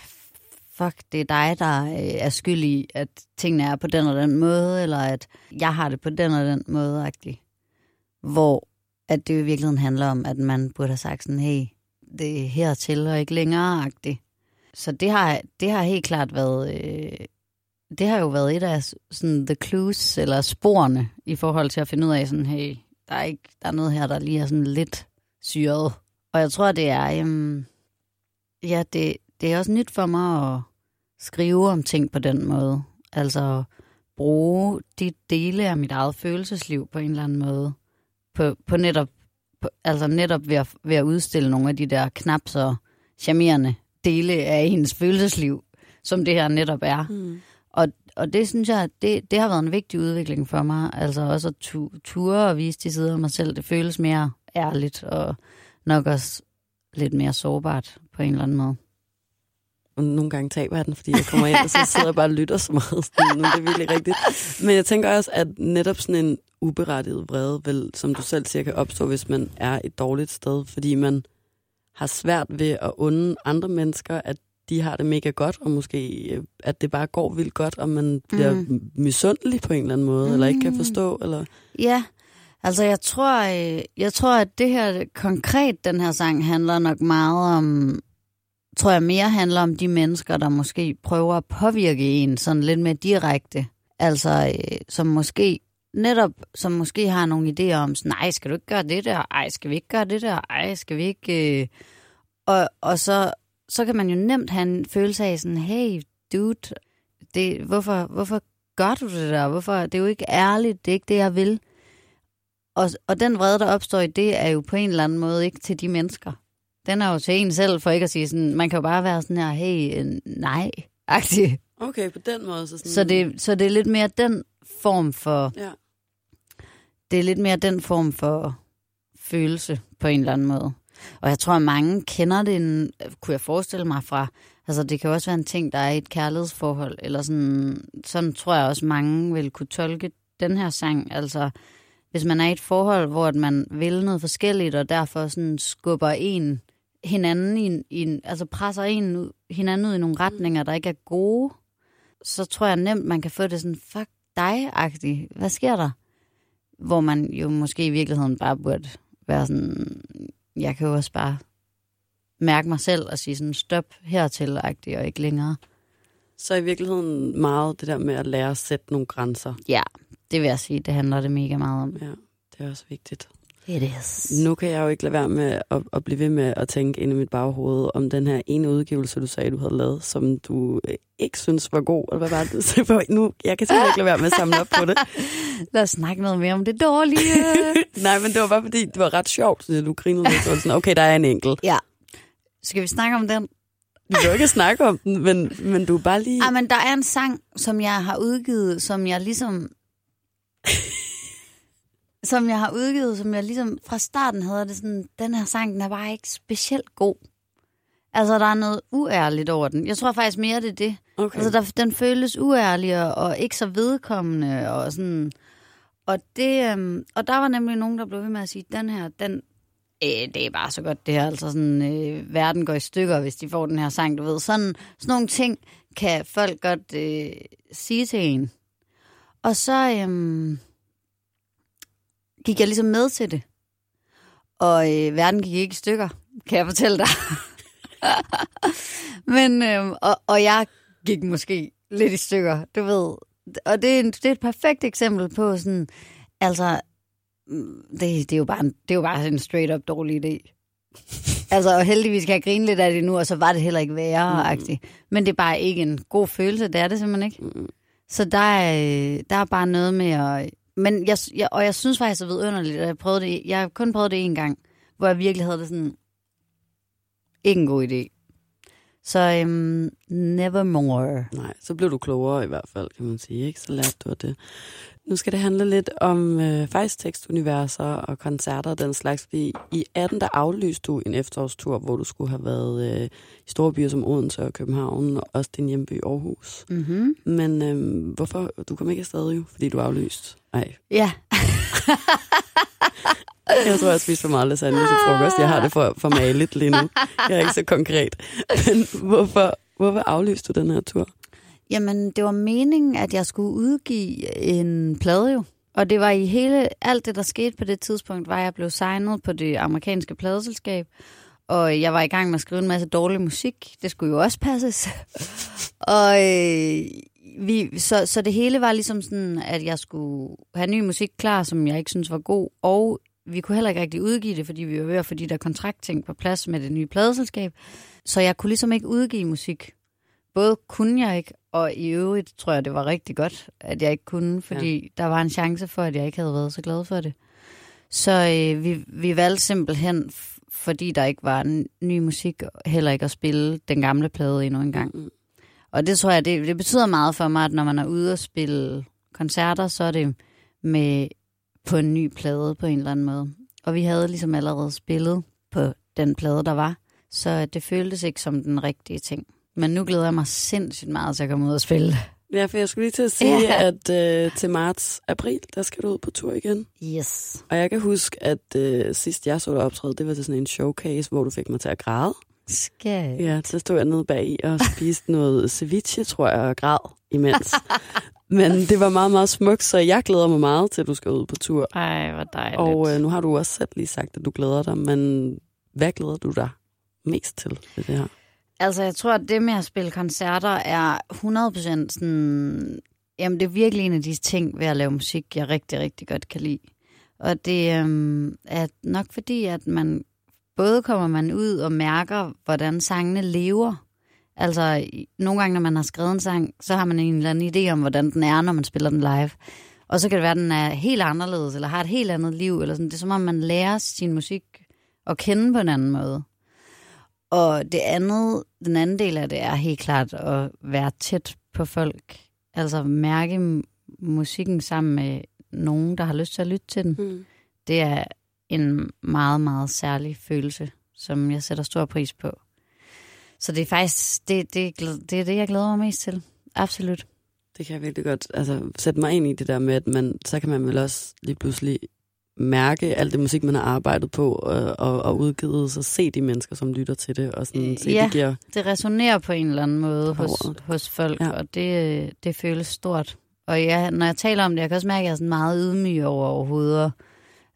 fuck, det er dig, der øh, er skyld i, at tingene er på den og den måde, eller at jeg har det på den og den måde, -agtig. hvor at det i virkeligheden handler om, at man burde have sagt sådan, hey, det er hertil og ikke længere, -agtigt. Så det har, det har helt klart været, øh, det har jo været et af sådan the clues, eller sporene, i forhold til at finde ud af sådan, hey, der er, ikke, der er noget her, der lige er sådan lidt syret. Og jeg tror, det er, um, ja, det, det er også nyt for mig at skrive om ting på den måde. Altså bruge de dele af mit eget følelsesliv på en eller anden måde. På, på netop, på, altså netop ved at, ved at udstille nogle af de der knap så charmerende dele af ens følelsesliv, som det her netop er. Mm. Og og det synes jeg, det, det har været en vigtig udvikling for mig. Altså også at tu, ture og vise de sider af mig selv. Det føles mere ærligt og nok også lidt mere sårbart på en eller anden måde. Nogle gange taber jeg den, fordi jeg kommer ind, og så sidder jeg bare og lytter så meget. Sådan, det er virkelig rigtigt. Men jeg tænker også, at netop sådan en uberettiget vrede, vel, som du selv siger, kan opstå, hvis man er et dårligt sted, fordi man har svært ved at unde andre mennesker, at de har det mega godt, og måske øh, at det bare går vildt godt, og man bliver mm. misundelig på en eller anden måde, mm. eller ikke kan forstå. Eller... Ja, altså jeg tror, øh, jeg tror, at det her konkret, den her sang, handler nok meget om, tror jeg mere handler om de mennesker, der måske prøver at påvirke en sådan lidt mere direkte. Altså, øh, som måske netop, som måske har nogle idéer om, nej, skal du ikke gøre det der? Ej, skal vi ikke gøre det der? Ej, skal vi ikke... Øh... Og, og så, så kan man jo nemt have en følelse af sådan, hey, dude, det, hvorfor, hvorfor gør du det der? Hvorfor? Det er jo ikke ærligt, det er ikke det, jeg vil. Og, og den vrede, der opstår i det, er jo på en eller anden måde ikke til de mennesker. Den er jo til en selv, for ikke at sige sådan, man kan jo bare være sådan her, hey, nej, agtig. Okay, på den måde. Så, sådan... så, det, så det er lidt mere den form for... Ja. Det er lidt mere den form for følelse på en eller anden måde. Og jeg tror, at mange kender det, en, kunne jeg forestille mig fra, altså det kan også være en ting, der er i et kærlighedsforhold, eller sådan, sådan tror jeg også, mange vil kunne tolke den her sang. Altså, hvis man er i et forhold, hvor man vil noget forskelligt, og derfor sådan skubber en hinanden i, i altså presser en hinanden ud i nogle retninger, der ikke er gode, så tror jeg nemt, man kan få det sådan, fuck dig-agtigt. Hvad sker der? Hvor man jo måske i virkeligheden bare burde være sådan, jeg kan jo også bare mærke mig selv og sige sådan, stop hertil og ikke længere. Så i virkeligheden meget det der med at lære at sætte nogle grænser. Ja, det vil jeg sige, det handler det mega meget om. Ja, det er også vigtigt. It is. Nu kan jeg jo ikke lade være med at, at blive ved med at tænke ind i mit baghoved om den her ene udgivelse, du sagde, du havde lavet, som du øh, ikke synes var god. Eller hvad var det? Nu, jeg kan simpelthen ikke lade være med at samle op på det. Lad os snakke noget mere om det dårlige. Nej, men det var bare fordi, det var ret sjovt, så du grinede lidt. Så sådan, okay, der er en enkelt. Ja. Skal vi snakke om den? Du vil ikke snakke om den, men, men du er bare lige... Ja, men der er en sang, som jeg har udgivet, som jeg ligesom som jeg har udgivet, som jeg ligesom fra starten havde det sådan, den her sang, den er bare ikke specielt god. Altså, der er noget uærligt over den. Jeg tror faktisk mere, det er det. Okay. Altså, der, den føles uærlig og, og ikke så vedkommende og sådan. Og, det, øhm, og der var nemlig nogen, der blev ved med at sige, den her, den, øh, det er bare så godt det her. Altså sådan, øh, verden går i stykker, hvis de får den her sang, du ved. Sådan, sådan nogle ting kan folk godt øh, sige til en. Og så, øhm, gik jeg ligesom med til det. Og øh, verden gik ikke i stykker, kan jeg fortælle dig. Men, øh, og, og jeg gik måske lidt i stykker, du ved. Og det er, en, det er et perfekt eksempel på sådan, altså, mm, det, det, er jo bare en, det er jo bare en straight up dårlig idé. altså, og heldigvis kan jeg grine lidt af det nu, og så var det heller ikke værre mm. Men det er bare ikke en god følelse, det er det simpelthen ikke. Mm. Så der er, der er bare noget med at men jeg, jeg, og jeg synes faktisk, det er vidunderligt, at jeg prøvede det. Jeg har kun prøvet det en gang, hvor jeg virkelig havde det sådan, ikke en god idé. Så um, never more. Nej, så blev du klogere i hvert fald, kan man sige. Ikke? Så lærte du det. Nu skal det handle lidt om øh, faktisk tekstuniverser og koncerter og den slags. Fordi i 18 der aflyste du en efterårstur, hvor du skulle have været øh, i store byer som Odense og København, og også din hjemby Aarhus. Mm-hmm. Men øh, hvorfor? Du kom ikke afsted jo, fordi du aflyst. Nej. Ja. jeg tror, jeg spiser for meget lasagne til frokost. Jeg har det for, for maligt lige nu. Jeg er ikke så konkret. Men hvorfor, hvorfor aflyste du den her tur? Jamen, det var meningen, at jeg skulle udgive en plade jo. Og det var i hele, alt det, der skete på det tidspunkt, var, at jeg blev signet på det amerikanske pladeselskab. Og jeg var i gang med at skrive en masse dårlig musik. Det skulle jo også passes. og øh, vi, så, så det hele var ligesom sådan, at jeg skulle have ny musik klar, som jeg ikke synes var god. Og vi kunne heller ikke rigtig udgive det, fordi vi var ved at få de der kontraktting på plads med det nye pladeselskab. Så jeg kunne ligesom ikke udgive musik. Både kunne jeg ikke, og i øvrigt tror jeg, det var rigtig godt, at jeg ikke kunne, fordi ja. der var en chance for, at jeg ikke havde været så glad for det. Så øh, vi, vi valgte simpelthen, fordi der ikke var en ny musik, heller ikke at spille den gamle plade endnu en gang. Mm. Og det tror jeg, det, det betyder meget for mig, at når man er ude og spille koncerter, så er det med på en ny plade på en eller anden måde. Og vi havde ligesom allerede spillet på den plade, der var, så det føltes ikke som den rigtige ting. Men nu glæder jeg mig sindssygt meget til at komme ud og spille. Ja, for jeg skulle lige til at sige, Ja. at øh, til marts, april, der skal du ud på tur igen. Yes. Og jeg kan huske, at øh, sidst jeg så dig optræde, det var til sådan en showcase, hvor du fik mig til at græde. Skal Ja, så stod jeg nede bag i og spiste noget ceviche, tror jeg, og græd imens. Men det var meget, meget smukt, så jeg glæder mig meget til, at du skal ud på tur. Ej, hvor dejligt. Og øh, nu har du også selv lige sagt, at du glæder dig, men hvad glæder du dig mest til ved det her? Altså, jeg tror, at det med at spille koncerter er 100% sådan... Jamen, det er virkelig en af de ting ved at lave musik, jeg rigtig, rigtig godt kan lide. Og det øhm, er nok fordi, at man både kommer man ud og mærker, hvordan sangene lever. Altså, nogle gange, når man har skrevet en sang, så har man en eller anden idé om, hvordan den er, når man spiller den live. Og så kan det være, at den er helt anderledes, eller har et helt andet liv. Eller sådan. Det er som om, man lærer sin musik at kende på en anden måde. Og det andet, den anden del af det er helt klart at være tæt på folk. Altså mærke musikken sammen med nogen, der har lyst til at lytte til den. Mm. Det er en meget, meget særlig følelse, som jeg sætter stor pris på. Så det er faktisk det, det, det, er det jeg glæder mig mest til. Absolut. Det kan jeg virkelig godt altså, sætte mig ind i det der med, at man, så kan man vel også lige pludselig mærke alt det musik, man har arbejdet på og, og, og udgivet, så se de mennesker, som lytter til det, og sådan, se, Ja. de giver... Det resonerer på en eller anden måde hos, hos folk, Ja. ja. og det, det føles stort. Og jeg, når jeg taler om det, jeg kan også mærke, at jeg er sådan meget ydmyg over overhovedet at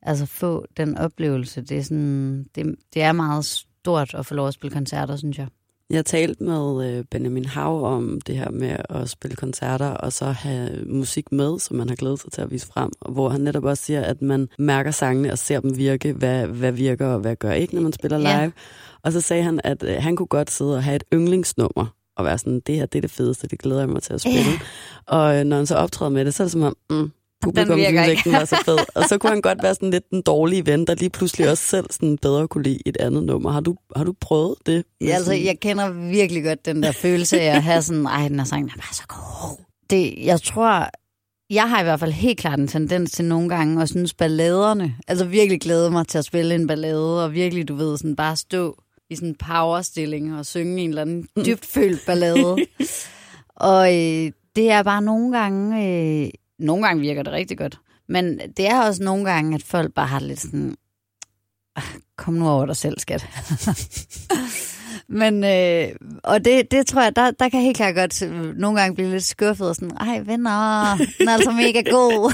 altså få den oplevelse. Det er, sådan, det, det er meget stort at få lov at spille koncerter, synes jeg. Jeg talte med øh, Benjamin Hav om det her med at spille koncerter, og så have musik med, som man har glædet sig til at vise frem, og hvor han netop også siger, at man mærker sangene og ser dem virke, hvad, hvad virker og hvad gør ikke, når man spiller live. Ja. Og så sagde han, at øh, han kunne godt sidde og have et yndlingsnummer, og være sådan, det her det er det fedeste, det glæder jeg mig til at spille. Ja. Og øh, når han så optræder med det, så er det som om, mm, publikum virker synes ikke. ikke, den var så fed. og så kunne han godt være sådan lidt den dårlige ven, der lige pludselig også selv sådan bedre kunne lide et andet nummer. Har du, har du prøvet det? Ja, altså, jeg kender virkelig godt den der følelse af at have sådan, ej, den her sang den er bare så god. Det, jeg tror, jeg har i hvert fald helt klart en tendens til nogle gange at synes balladerne, altså virkelig glæde mig til at spille en ballade, og virkelig, du ved, sådan bare stå i sådan en powerstilling og synge en eller anden dybt følt ballade. og øh, det er bare nogle gange, øh, nogle gange virker det rigtig godt, men det er også nogle gange, at folk bare har lidt sådan, "Ah, kom nu over dig selv, skat. Men, øh, og det, det tror jeg, der, der kan helt klart godt øh, nogle gange blive lidt skuffet og sådan, ej venner, den er altså mega god.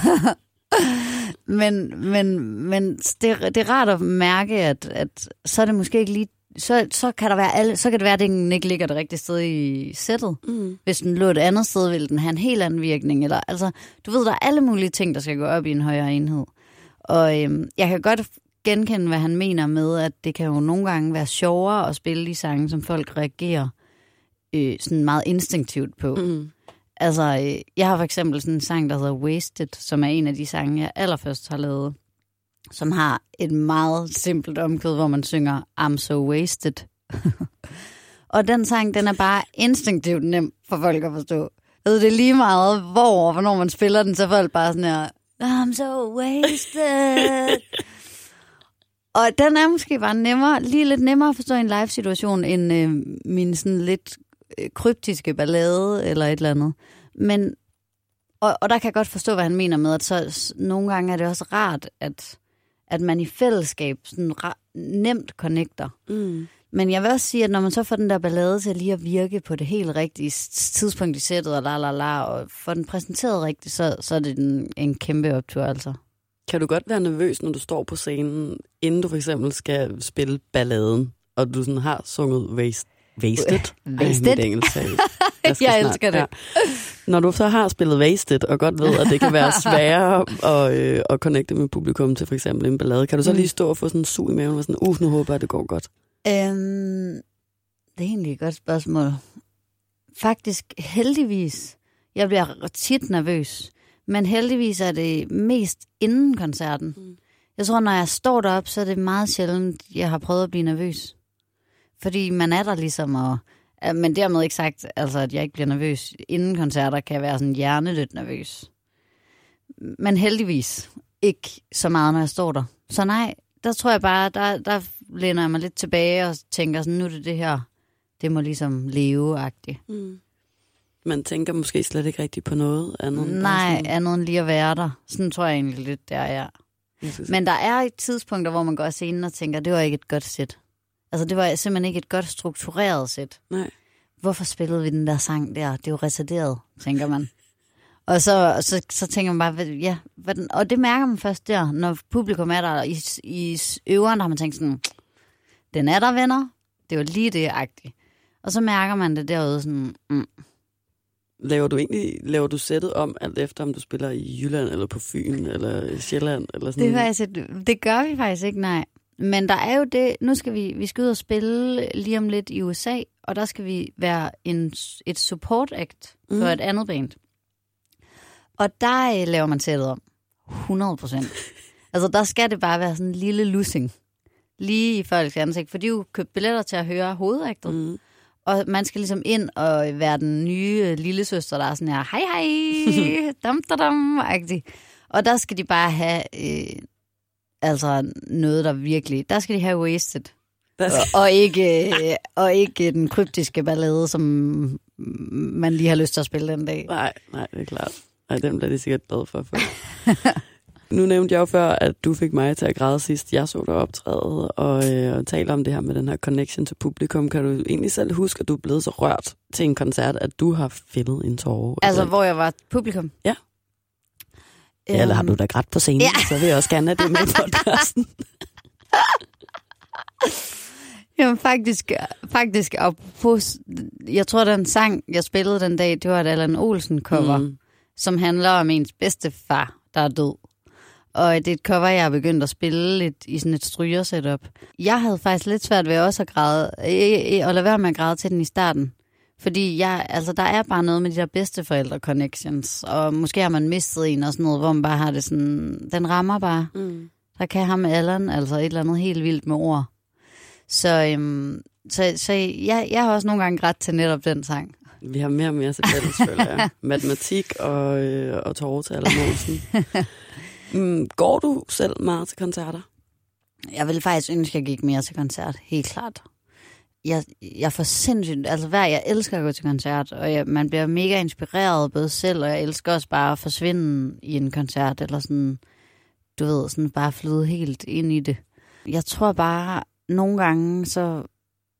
men, men, men det, det er rart at mærke, at, at så er det måske ikke lige, så, så kan der være alle, så kan det være, at den ikke ligger det rigtige sted i sættet. Mm. Hvis den lå et andet sted, ville den have en helt anden virkning. Eller, altså, du ved, der er alle mulige ting, der skal gå op i en højere enhed. Og øhm, jeg kan godt genkende, hvad han mener med, at det kan jo nogle gange være sjovere at spille de sange, som folk reagerer øh, sådan meget instinktivt på. Mm. Altså, øh, jeg har for eksempel sådan en sang, der hedder Wasted, som er en af de sange, jeg allerførst har lavet, som har et meget simpelt omkød, hvor man synger I'm so wasted. og den sang, den er bare instinktivt nem for folk at forstå. Ved det er lige meget, hvor og hvornår man spiller den, så er folk bare sådan her, I'm so wasted. og den er måske bare nemmere, lige lidt nemmere at forstå i en live-situation, end øh, min sådan lidt øh, kryptiske ballade eller et eller andet. Men, og, og der kan jeg godt forstå, hvad han mener med, at så nogle gange er det også rart, at, at man i fællesskab sådan nemt connecter. Mm. Men jeg vil også sige, at når man så får den der ballade til lige at virke på det helt rigtige tidspunkt i sættet, og la la la, og får den præsenteret rigtigt, så, så er det en, en kæmpe optur, altså. Kan du godt være nervøs, når du står på scenen, inden du for eksempel skal spille balladen, og du sådan har sunget waste, Wasted? Wasted. Ej, mit engelsk skal Jeg snart- elsker det. Når du så har spillet Wasted, og godt ved, at det kan være sværere at, øh, at connecte med publikum til for eksempel en ballade, kan du så Mm. lige stå og få sådan en sug i maven og sådan, uh, nu håber jeg, det går godt. Øhm, det er egentlig et godt spørgsmål. Faktisk heldigvis. Jeg bliver tit nervøs. Men heldigvis er det mest inden koncerten. Mm. Jeg tror, når jeg står deroppe, så er det meget sjældent, jeg har prøvet at blive nervøs. Fordi man er der ligesom og... Ja, Men dermed ikke sagt, altså, at jeg ikke bliver nervøs. Inden koncerter kan jeg være sådan hjernedødt nervøs. Men heldigvis ikke så meget, når jeg står der. Så nej, der tror jeg bare, der, der læner jeg mig lidt tilbage og tænker sådan, nu er det det her, det må ligesom leve-agtigt. Mm. Man tænker måske slet ikke rigtigt på noget andet. Nej, sådan- andet end lige at være der. Sådan tror jeg egentlig lidt, der er. Jeg synes- Men der er et tidspunkt, hvor man går scenen og tænker, det var ikke et godt sæt. Altså, det var simpelthen ikke et godt struktureret sæt. Nej. Hvorfor spillede vi den der sang der? Det er jo retarderet, tænker man. Og så, så, så tænker man bare, hvad- ja, hvordan, og det mærker man først der, når publikum er der. I, i øveren der har man tænkt sådan, den er der, venner. Det var lige det, agtigt. Og så mærker man det derude sådan, mm, Laver du egentlig laver du sættet om, alt efter om du spiller i Jylland, eller på Fyn, eller Sjælland, eller sådan Det, er faktisk et, det gør vi faktisk ikke, nej. Men der er jo det, nu skal vi, vi skal ud og spille lige om lidt i USA, og der skal vi være en, et support act for Mm. et andet band. Og der øh, laver man sættet om. 100 procent. altså der skal det bare være sådan en lille lussing. Lige i folks ansigt, for de jo købt billetter til at høre hovedagtet. Mm. Og man skal ligesom ind og være den nye øh, lille søster, der er sådan her, hej hej, dam dam dam, agtig. Og der skal de bare have, øh, altså noget, der virkelig, der skal de have wasted. Der Og, skal, og, ikke, øh, og ikke den kryptiske ballade, som man lige har lyst til at spille den dag. nej, nej, det er klart. Nej, den bliver de sikkert glad for. for. nu nævnte jeg jo før, at du fik mig til at græde sidst. Jeg så dig optræde og, øh, og tale om det her med den her connection til publikum. Kan du egentlig selv huske, at du er blevet så rørt til en koncert, at du har fældet en tårer? Altså, hvor jeg var publikum? Ja. Ja, eller har du da grædt på scenen, Ja. så vil jeg også gerne have det med i podcasten. Jamen faktisk, faktisk apropos, jeg tror, den sang, jeg spillede den dag, det var et Allan Olsen cover. Mm. som handler om ens bedstefar, der er død. Og det er et cover, jeg har begyndt at spille lidt i sådan et stryger-setup. Jeg havde faktisk lidt svært ved også at græde, øh, øh, at lade være med at græde til den i starten. Fordi jeg, altså, der er bare noget med de der bedsteforældre-connections, og måske har man mistet en og sådan noget, hvor man bare har det sådan, den rammer bare. Mm. Der kan ham Allan altså et eller andet helt vildt med ord. Så, øhm, så, så jeg, jeg har også nogle gange grædt til netop den sang. Vi har mere og mere til fælles, føler jeg. Matematik og, øh, og til Allan Olsen. mm, går du selv meget til koncerter? Jeg vil faktisk ønske, at jeg gik mere til koncert. Helt klart. Jeg, jeg får sindssygt... Altså hver, jeg elsker at gå til koncert, og jeg, man bliver mega inspireret både selv, og jeg elsker også bare at forsvinde i en koncert, eller sådan, du ved, sådan bare flyde helt ind i det. Jeg tror bare, nogle gange, så...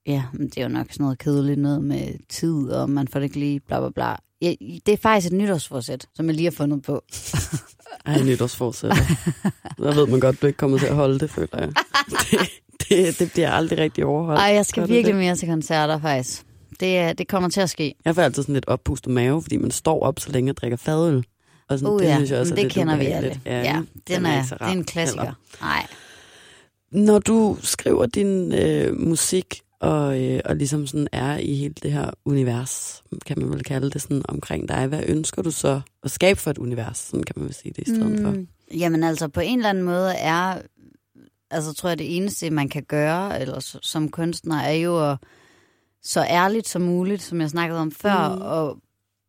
Ja, men det er jo nok sådan noget kedeligt noget med tid, og man får det ikke lige bla bla bla. Jeg, det er faktisk et nytårsforsæt, som jeg lige har fundet på. Ej, nytårsforsætter. Der ved man godt, du ikke kommer til at holde det, føler jeg. Det, det, det bliver aldrig rigtig overholdt. Ej, jeg skal det virkelig det? mere til koncerter, faktisk. Det, er- det kommer til at ske. Jeg får altid sådan lidt oppustet mave, fordi man står op så længe og drikker fadøl. Og sådan, Uh, det ja, synes jeg også men er det lidt kender vi alle. Ja, ja den, er, ikke så det er en klassiker. heller. Nej. Når du skriver din øh, musik, og, øh, og ligesom sådan er i hele det her univers, kan man vel kalde det sådan omkring dig, hvad ønsker du så at skabe for et univers? Sådan kan man vel sige det i stedet for. Mm, jamen altså, på en eller anden måde er, altså tror jeg, det eneste, man kan gøre, eller som kunstner, er jo at, så ærligt som muligt, som jeg snakkede om før, mm. og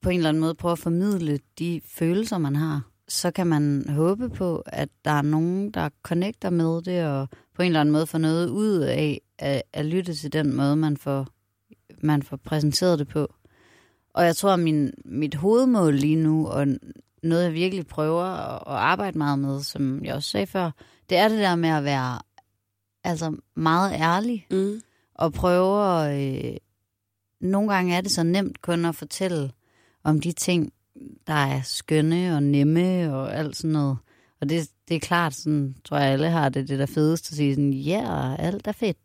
på en eller anden måde prøve at formidle de følelser, man har. Så kan man håbe på, at der er nogen, der connecter med det, og på en eller anden måde får noget ud af at, at lytte til den måde, man får, man får præsenteret det på. Og jeg tror, at min, mit hovedmål lige nu, og noget jeg virkelig prøver at, at arbejde meget med, som jeg også sagde før, det er det der med at være altså meget ærlig, Mm. og prøve at... Øh, nogle gange er det så nemt kun at fortælle om de ting, der er skønne og nemme og alt sådan noget. Og det, det er klart, sådan tror jeg alle har det, det der fedeste at sige sådan, ja, yeah, alt er fedt.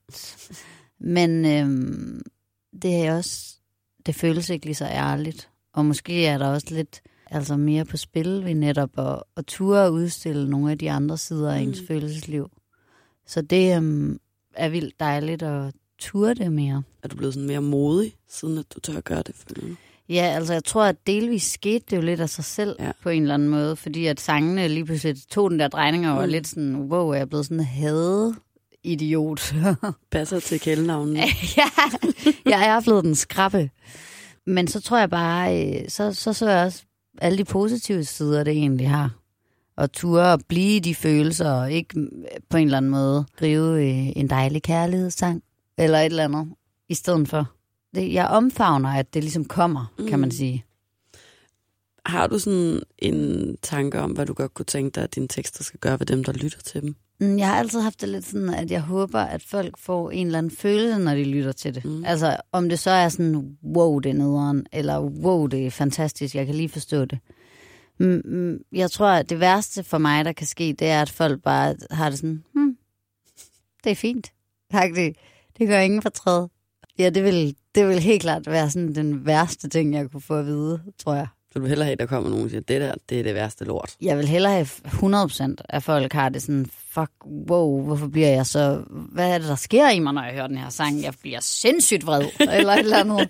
Men øhm, det er også, det føles ikke lige så ærligt. Og måske er der også lidt altså mere på spil ved netop at, at ture og udstille nogle af de andre sider af ens Mm. følelsesliv. Så det øhm, er vildt dejligt at ture det mere. Er du blevet sådan mere modig, siden at du tør at gøre det? Føler? Ja, altså jeg tror, at delvis skete det jo lidt af sig selv Ja. på en eller anden måde, fordi at sangene lige pludselig tog den der drejning og var Mm. lidt sådan, wow, jeg er blevet sådan hade idiot. Passer til kælenavnen? ja, jeg er blevet den skrappe. Men så tror jeg bare, øh, så, så så jeg også alle de positive sider, det egentlig har. Og ture og blive i de følelser, og ikke øh, på en eller anden måde skrive øh, en dejlig kærlighedssang, eller et eller andet, i stedet for. Det, jeg omfavner, at det ligesom kommer, mm. kan man Mm. sige. Har du sådan en tanke om, hvad du godt kunne tænke dig, at dine tekster skal gøre ved dem, der lytter til dem? Mm, Jeg har altid haft det lidt sådan, at jeg håber, at folk får en eller anden følelse, når de lytter til det. Mm. Altså, om det så er sådan, wow, det er nederen, eller wow, det er fantastisk, jeg kan lige forstå det. Mm, mm, Jeg tror, at det værste for mig, der kan ske, det er, at folk bare har det sådan, hmm, det er fint. Tak, det, det gør ingen fortræd. Ja, det vil, det vil helt klart være sådan den værste ting, jeg kunne få at vide, tror jeg. Så du vil hellere have, at der kommer nogen og siger, det der, det er det værste lort. Jeg vil hellere have 100% af folk har det sådan, fuck, wow, hvorfor bliver jeg så... Hvad er det, der sker i mig, når jeg hører den her sang? Jeg bliver sindssygt vred, eller et eller andet.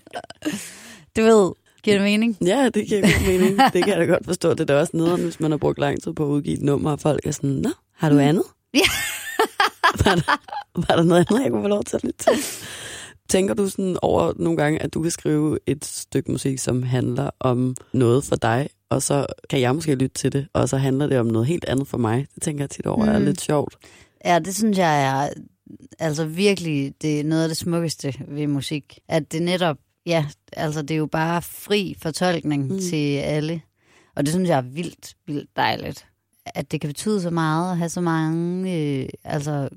Du ved, giver det mening? Ja, det giver god mening. Det kan jeg da godt forstå. Det er da også nederen, hvis man har brugt lang tid på at udgive et nummer, og folk er sådan, nå, har du andet? Ja. var, der, var der noget andet, jeg kunne få lov til at lytte til? Tænker du sådan over nogle gange, at du kan skrive et stykke musik, som handler om noget for dig, og så kan jeg måske lytte til det, og så handler det om noget helt andet for mig. Det tænker jeg tit over mm. er lidt sjovt. Ja, det synes jeg er altså virkelig det er noget af det smukkeste ved musik. At det netop, ja, altså det er jo bare fri fortolkning Mm. til alle. Og det synes jeg er vildt, vildt dejligt. At det kan betyde så meget at have så mange, øh, altså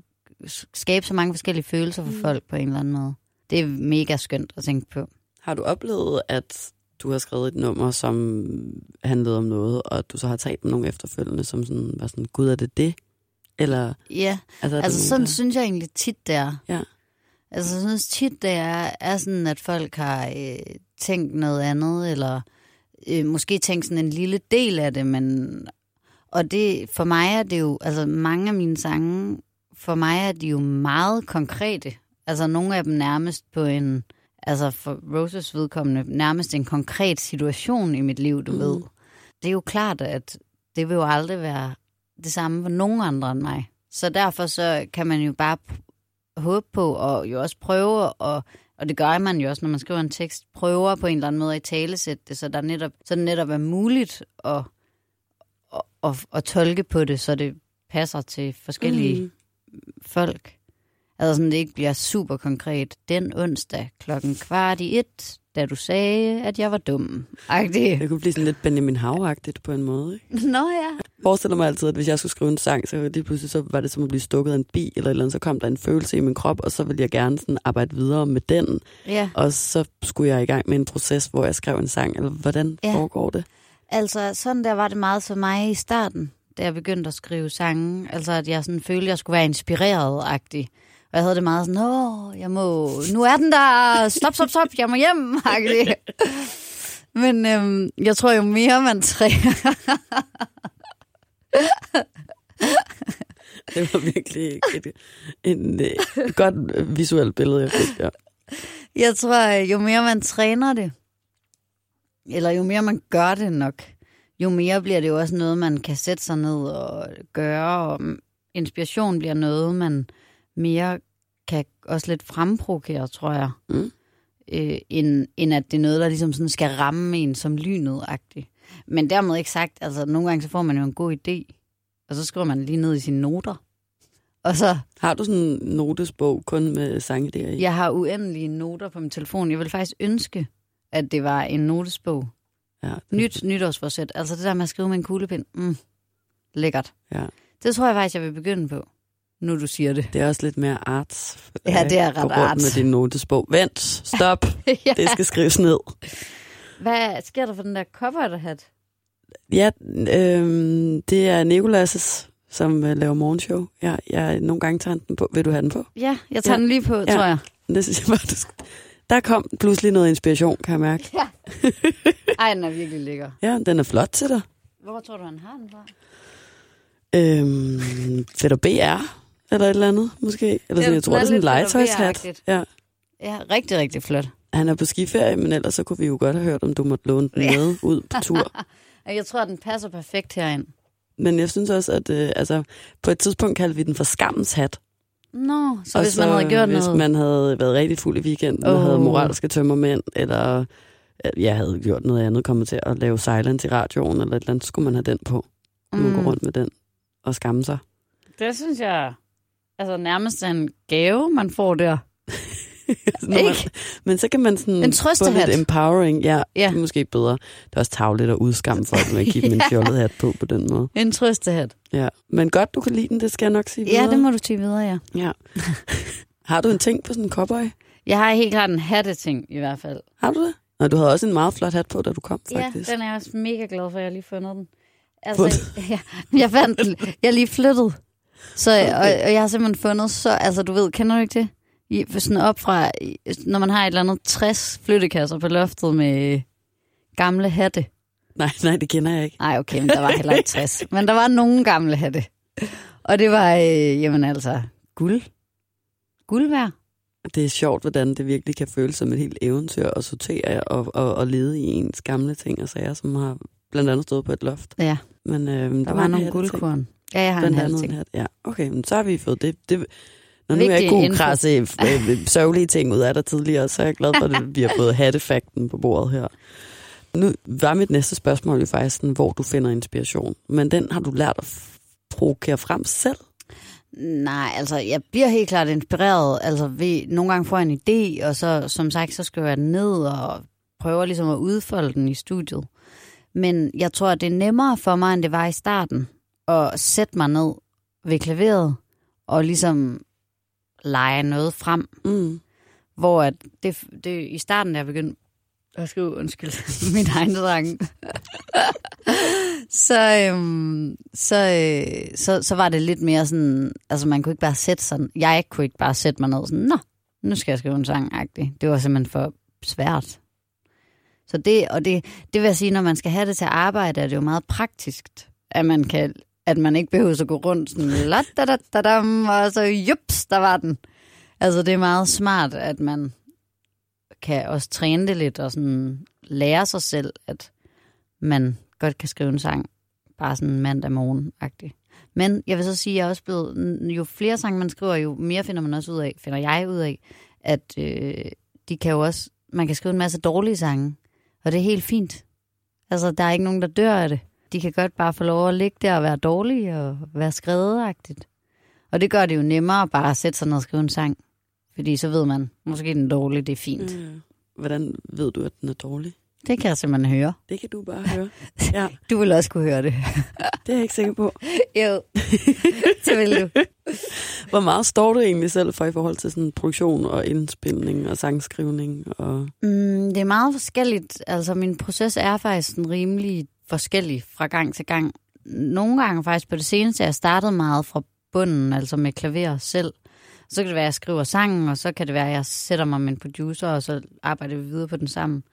skabe så mange forskellige følelser for mm. folk på en eller anden måde. Det er mega skønt at tænke på. Har du oplevet, at du har skrevet et nummer, som handlede om noget, og du så har talt med nogle efterfølgende, som sådan, var sådan, gud, er det det? Eller, Ja, altså, altså nogen, sådan der... synes jeg egentlig tit, det er. Ja. Altså jeg synes tit, det er, er sådan, at folk har øh, tænkt noget andet, eller øh, måske tænkt sådan en lille del af det, men... Og det, for mig er det jo, altså mange af mine sange, for mig er de jo meget konkrete. Altså nogle af dem nærmest på en, altså for Roses vedkommende, nærmest en konkret situation i mit liv, du mm. ved. Det er jo klart, at det vil jo aldrig være det samme for nogen andre end mig. Så derfor så kan man jo bare håbe på, og jo også prøve, og, og det gør man jo også, når man skriver en tekst, prøver på en eller anden måde at talesætte det, så, der netop, så det netop er muligt at, at, at, at tolke på det, så det passer til forskellige Mm. folk. Altså sådan, det ikke bliver super konkret. Den onsdag klokken kvart i et, da du sagde, at jeg var dum. Agtig. Det kunne blive sådan lidt Benjamin Hav-agtigt på en måde. Ikke? Nå ja. Jeg forestiller mig altid, at hvis jeg skulle skrive en sang, så lige pludselig så var det som at blive stukket af en bi, eller eller andet, så kom der en følelse i min krop, og så ville jeg gerne sådan arbejde videre med den. Ja. Og så skulle jeg i gang med en proces, hvor jeg skrev en sang, eller hvordan Ja. foregår det? Altså, sådan der var det meget for mig i starten, da jeg begyndte at skrive sange. Altså, at jeg sådan følte, at jeg skulle være inspireret-agtig. Og jeg havde det meget sådan, åh, jeg må, nu er den der, stop, stop, stop, jeg må hjem, agtig. Men øhm, jeg tror jo mere, man træner. Det var virkelig et, en, et godt visuelt billede, jeg fik der. Jeg tror, jo mere man træner det, eller jo mere man gør det nok, jo mere bliver det jo også noget, man kan sætte sig ned og gøre, og inspiration bliver noget, man mere kan også lidt fremprovokere, tror jeg, Mm. øh, end, end at det er noget, der ligesom sådan skal ramme en som lynet-agtigt. Men dermed ikke sagt, altså nogle gange så får man jo en god idé, og så skriver man lige ned i sine noter. Og så, Har du sådan en notesbog kun med sangidéer i? jeg har uendelige noter på min telefon. Jeg vil faktisk ønske, at det var en notesbog. ja. Nyt nytårsforsæt. Altså det der med at skrive med en kuglepind. Mm, lækkert. ja. Det tror jeg faktisk, jeg vil begynde på, nu du siger det. Det er også lidt mere arts. Ja, det er Gå ret arts. med din notesbog. Vent, stop. ja. Det skal skrives ned. Hvad sker der for den der cover hat? Ja, øhm, det er Nikolas' som øh, laver morgenshow. Ja, jeg nogle gange tager den på. Vil du have den på? Ja, jeg tager Ja. den lige på, Ja. tror jeg. Det synes jeg bare, du skal... Der kom pludselig noget inspiration, kan jeg mærke. Ja. Ej, den er virkelig lækker. Ja, den er flot til dig. Hvor tror du, han har den fra? Øhm, Fætter BR, eller et eller andet, måske. Eller sådan, jeg tror, det er sådan en legetøjshat. Ja. Ja, rigtig, rigtig flot. Han er på skiferie, men ellers så kunne vi jo godt have hørt, om du måtte låne den Ja. med ud på tur. Og Jeg tror, at den passer perfekt herind. Men jeg synes også, at øh, altså, på et tidspunkt kaldte vi den for skammens hat. Nå, så Og hvis man havde gjort hvis noget... man havde været rigtig fuld i weekenden, oh. Åh. havde moralske tømmermænd, eller øh, jeg havde gjort noget andet, kommet til at lave silent i radioen, eller et eller andet, så skulle man have den på. Mm. Man gå rundt med den og skamme sig. Det synes jeg altså nærmest en gave, man får der. Når man, Ikke? men så kan man sådan En få lidt empowering. Ja, Ja. det er måske bedre. Det er også tavligt at udskamme folk med at give dem en fjollet hat på på den måde. En trøstehat. Ja. Men godt, du kan lide den, det skal jeg nok sige Ja, videre. det må du sige videre, ja. Ja. Har du en ting på sådan en cowboy? Jeg har helt klart en hatteting i hvert fald. Har du det? Nå, du havde også en meget flot hat på, da du kom, faktisk. Ja, den er jeg også mega glad for, at jeg lige fundet den. Altså, ja, jeg fandt den. Jeg lige flyttet. Så, okay. og, og, jeg har simpelthen fundet så... Altså, du ved, kender du ikke det? I, sådan op fra... Når man har et eller andet 60 flyttekasser på loftet med gamle hatte. Nej, nej, det kender jeg ikke. Nej, okay, men der var heller ikke 60. Men der var nogle gamle hatte. Og det var, øh, jamen altså, guld. Guld værd. Det er sjovt, hvordan det virkelig kan føles som et helt eventyr at sortere og, og, og lede i ens gamle ting og sager, som har blandt andet stået på et loft. Ja, Men, øh, der var nogle guldkorn. Ja, jeg har en Blandt halv andet en ting. hat. Ja, okay, men så har vi fået det. det når nu er jeg info. krasse øh, sørgelige ting ud af dig tidligere, så er jeg glad for, at vi har fået hattefakten på bordet her. Nu var mit næste spørgsmål jo faktisk, sådan, hvor du finder inspiration. Men den har du lært at provokere frem selv? Nej, altså jeg bliver helt klart inspireret. Altså ved, nogle gange får jeg en idé, og så som sagt, så skriver jeg den ned og prøver ligesom at udfolde den i studiet. Men jeg tror, det er nemmere for mig, end det var i starten, at sætte mig ned ved klaveret og ligesom lege noget frem. Mm. Hvor at det, det, i starten, da jeg begyndte at skrive, undskyld, min egen dreng, så, øhm, så, øh, så, så var det lidt mere sådan, altså man kunne ikke bare sætte sådan, jeg kunne ikke bare sætte mig ned sådan, nå, nu skal jeg skrive en sang -agtig. Det var simpelthen for svært. Så det, og det, det vil jeg sige, når man skal have det til at arbejde, er det jo meget praktisk, at man kan at man ikke behøver at gå rundt sådan, la da da da dam, og så jups, der var den. Altså det er meget smart, at man kan også træne det lidt og sådan lære sig selv, at man godt kan skrive en sang bare sådan mandag morgen-agtig. Men jeg vil så sige, at jeg er også blevet, jo flere sange man skriver, jo mere finder man også ud af, finder jeg ud af, at øh, de kan jo også, man kan skrive en masse dårlige sange, og det er helt fint. Altså, der er ikke nogen, der dør af det. De kan godt bare få lov at ligge der og være dårlige og være skredeagtigt. Og det gør det jo nemmere bare at sætte sig ned og skrive en sang. Fordi så ved man, måske den er dårlig, det er fint. Mm. Hvordan ved du, at den er dårlig? Det kan jeg simpelthen høre. Det kan du bare høre. Ja, Du vil også kunne høre det. det er jeg ikke sikker på. jo, det vil du. Hvor meget står du egentlig selv for i forhold til sådan produktion og indspilning og sangskrivning? Og... Mm, det er meget forskelligt. Altså, min proces er faktisk sådan rimelig forskellig fra gang til gang. Nogle gange faktisk på det seneste, jeg startede meget fra bunden, altså med klaver selv. Så kan det være, at jeg skriver sangen, og så kan det være, at jeg sætter mig med en producer, og så arbejder vi videre på den sammen.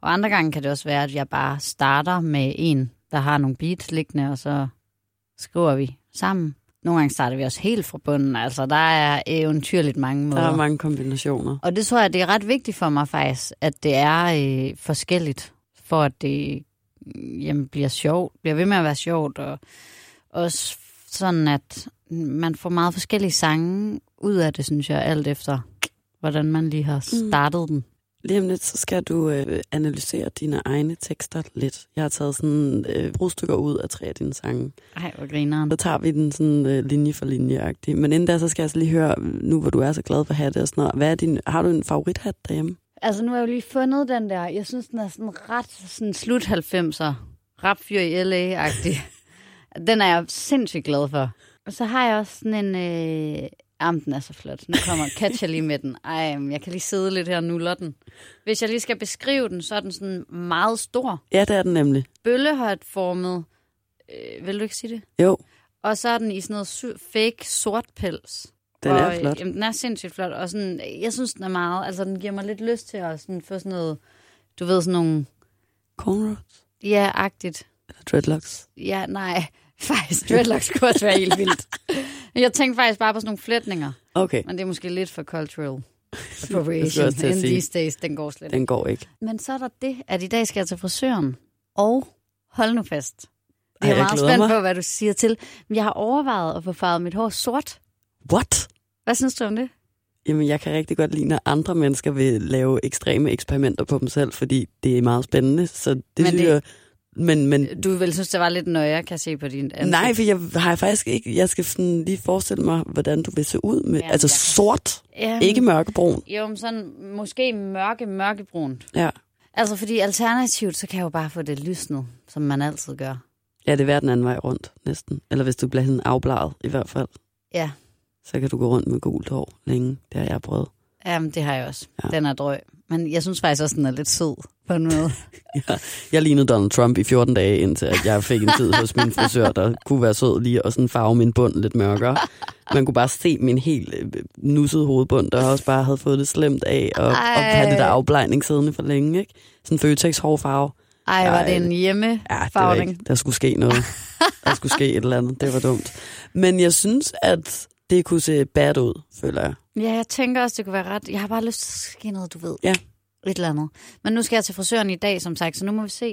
Og andre gange kan det også være, at jeg bare starter med en, der har nogle beats liggende, og så skriver vi sammen. Nogle gange starter vi også helt fra bunden. Altså, der er eventyrligt mange måder. Der er mange kombinationer. Og det tror jeg, det er ret vigtigt for mig faktisk, at det er øh, forskelligt, for at det jamen, bliver sjovt, bliver ved med at være sjovt, og også sådan, at man får meget forskellige sange ud af det, synes jeg, alt efter, hvordan man lige har startet mm. den. Lige om lidt, så skal du øh, analysere dine egne tekster lidt. Jeg har taget sådan øh, brudstykker ud af tre af dine sange. Ej, hvor grineren. Så tager vi den sådan øh, linje for linje -agtig. Men inden da, så skal jeg altså lige høre, nu hvor du er så glad for hatte og sådan noget. Hvad er din, har du en favorithat derhjemme? Altså, nu har jeg jo lige fundet den der. Jeg synes, den er sådan ret sådan slut 90'er. Rapfyr i LA-agtig. den er jeg sindssygt glad for. Og så har jeg også sådan en... Øh... Jamen, den er så flot. Nu kommer catcher lige med den. Ej, jeg kan lige sidde lidt her og nuller den. Hvis jeg lige skal beskrive den, så er den sådan meget stor. Ja, det er den nemlig. Bøllehøjt-formet. Øh, vil du ikke sige det? Jo, Og så er den i sådan noget fake sort pels. Den og, er øh, flot. Jamen, den er sindssygt flot. Og sådan, jeg synes, den er meget... Altså, den giver mig lidt lyst til at sådan, få sådan noget... Du ved, sådan nogle... Cornrows Ja, agtigt. eller dreadlocks. Ja, nej. Faktisk, dreadlocks kunne også være helt vildt. Jeg tænkte faktisk bare på sådan nogle flætninger. Okay, Men det er måske lidt for cultural appropriation in these days. Den går slet ikke. den går ikke. Men så er der det, at i dag skal jeg til frisøren. Og hold nu fast. Det Ej, er jeg meget spændt mig. på, hvad du siger til. Men jeg har overvejet at få farvet mit hår sort. What? Hvad synes du om det? Jamen, jeg kan rigtig godt lide, når andre mennesker vil lave ekstreme eksperimenter på dem selv, fordi det er meget spændende. Så det Men synes det- jeg Men, men Du vil synes, det var lidt nøje, kan jeg se på din ansigt. nej, for jeg har faktisk ikke... Jeg skal sådan lige forestille mig, hvordan du vil se ud med... Jamen, altså sort, Jamen, ikke mørkebrun. Jo, men sådan måske mørke, mørkebrunt. Ja. Altså, fordi alternativt, så kan jeg jo bare få det lysnet, som man altid gør. ja, det er værd den anden vej rundt, næsten. Eller hvis du bliver sådan afbladet, i hvert fald. Ja, Så kan du gå rundt med gult hår længe. Det har jeg prøvet. Jamen, det har jeg også. Ja. Den er drøg. Men jeg synes faktisk også, den er lidt sød på en måde. Ja, jeg lignede Donald Trump i 14 dage, indtil at jeg fik en tid hos min frisør, der kunne være sød lige og sådan farve min bund lidt mørkere. Man kunne bare se min helt øh, nussede hovedbund, der også bare havde fået det slemt af, og, og have det der Ej. afblejning siddende for længe. Ikke? Sådan Føtex hårfarve. Ej, var Ej. det en Ja, det var hjemmefarvning? ikke. Der skulle ske noget. Der skulle ske et eller andet. Det var dumt. Men jeg synes, at det kunne se bad ud, føler jeg. Ja, jeg tænker også, det kunne være ret. Jeg har bare lyst til at ske noget, du ved. Ja. Et eller andet. Men nu skal jeg til frisøren i dag, som sagt, så nu må vi se.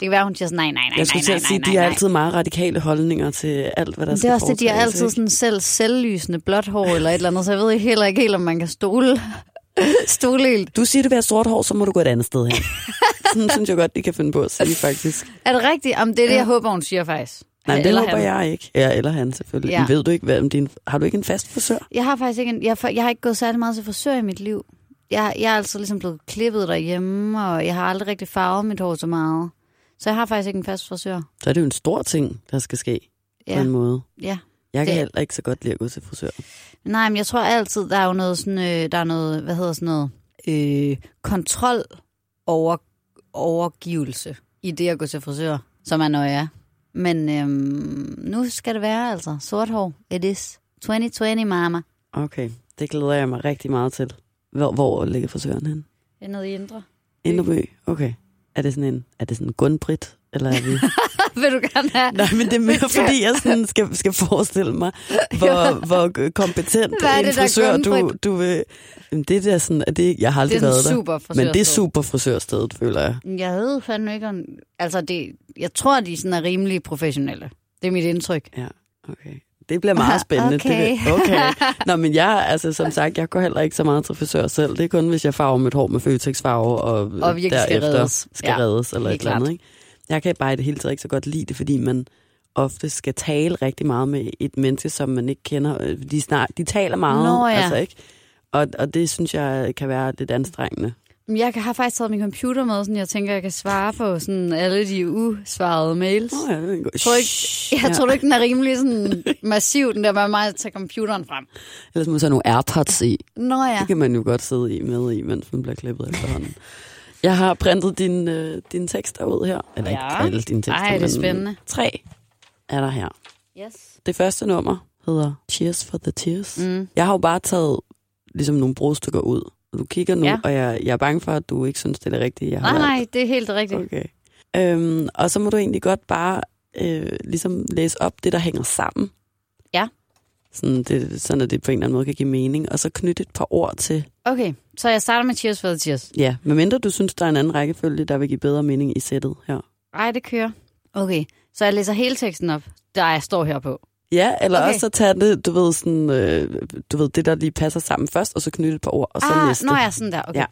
Det kan være, hun siger sådan, nej, nej, nej, Jeg skulle nej, til nej, at sige, nej, de nej, har nej. altid meget radikale holdninger til alt, hvad der det skal er også det, de har foretages, altid ikke? sådan selv selvlysende blåt hår eller et eller andet, så jeg ved ikke heller ikke helt, om man kan stole, stole helt. Du siger, det vil have sort hår, så må du gå et andet sted hen. Sådan synes jeg godt, de kan finde på at sige, faktisk. Er det rigtigt? Om det er det, jeg håber, hun siger faktisk. Nej, det Eller håber han. jeg ikke. Ja, eller han selvfølgelig. Ja. Men ved du ikke, hvad om din... Har du ikke en fast frisør? Jeg har faktisk ikke, en, jeg, jeg har ikke gået særlig meget til frisør i mit liv. Jeg, jeg er altså ligesom blevet klippet derhjemme, og jeg har aldrig rigtig farvet mit hår så meget. Så jeg har faktisk ikke en fast frisør. Så er det jo en stor ting, der skal ske ja. på en måde. ja. Jeg kan Det- heller ikke så godt lide at gå til frisør. Nej, men jeg tror altid, der er jo noget sådan, øh, der er noget, hvad hedder sådan noget, øh, kontrol over, overgivelse i det at gå til frisør, som er nøje. Men øhm, nu skal det være altså sort hår. It is 2020, mama. Okay, det glæder jeg mig rigtig meget til. Hvor, hvor ligger frisøren hen? Det er noget i indre. Inderby? Okay. Er det sådan en, er det sådan en gunbrit? Eller er vi... Vil du gerne have? Nej, men det er mere, fordi jeg sådan skal, skal forestille mig, hvor, hvor kompetent Hvad er en det, er frisør du, du vil... Jamen, det der sådan, at det, jeg har Det aldrig er været der. super Men det er super frisørstedet, føler jeg. Jeg ved fandme ikke om... Altså, det, jeg tror, de sådan er rimelig professionelle. Det er mit indtryk. Ja, okay. Det bliver meget spændende. Okay. Det, okay. Nå, men jeg, altså, som sagt, jeg går heller ikke så meget til frisør selv. Det er kun, hvis jeg farver mit hår med Føtex-farve, og, Og virkelig skal derefter reddes. skal Ja, reddes, eller et eller andet. Ikke? Jeg kan bare i det hele taget ikke så godt lide det, fordi man ofte skal tale rigtig meget med et menneske, som man ikke kender. De, snart, de taler meget, Nå, ja. altså ikke? Og, og det synes jeg kan være lidt anstrengende. Jeg har faktisk taget min computer med, sådan jeg tænker, jeg kan svare på sådan alle de usvarede mails. Nå, ja, det er en god- Tror ikke-. Jeg tror du ikke, den er rimelig sådan massiv, den der med mig at tage computeren frem. Ellers må så have nogle AirPods i. Nå ja. Det kan man jo godt sidde i med i, mens man bliver klippet efterhånden. Jeg har printet dine øh, din tekster ud her. Eller ikke Ja. alle dine tekster, Ej, det er spændende. tre er der her. Yes. Det første nummer hedder Cheers for the Tears. Mm. Jeg har jo bare taget ligesom nogle brudstykker ud. Du kigger nu, ja. Ja. og jeg, jeg er bange for, at du ikke synes, det er det rigtige, jeg har Nej, valgt. nej, det er helt rigtigt. Okay. Øhm, og så må du egentlig godt bare øh, ligesom læse op det, der hænger sammen. Ja. Sådan, det, sådan at det på en eller anden måde kan give mening. Og så knytte et par ord til Okay, så jeg starter med Cheers for the Cheers. Ja, medmindre du synes, der er en anden rækkefølge, der vil give bedre mening i sættet her. Ej, det kører. Okay, så jeg læser hele teksten op, der jeg står her på. Ja, eller okay. Også så tage det, du ved, sådan, øh, du ved, det, der lige passer sammen først, og så knytte et par ord, og så ah, næste. Nå ja, sådan der. Okay. Ja.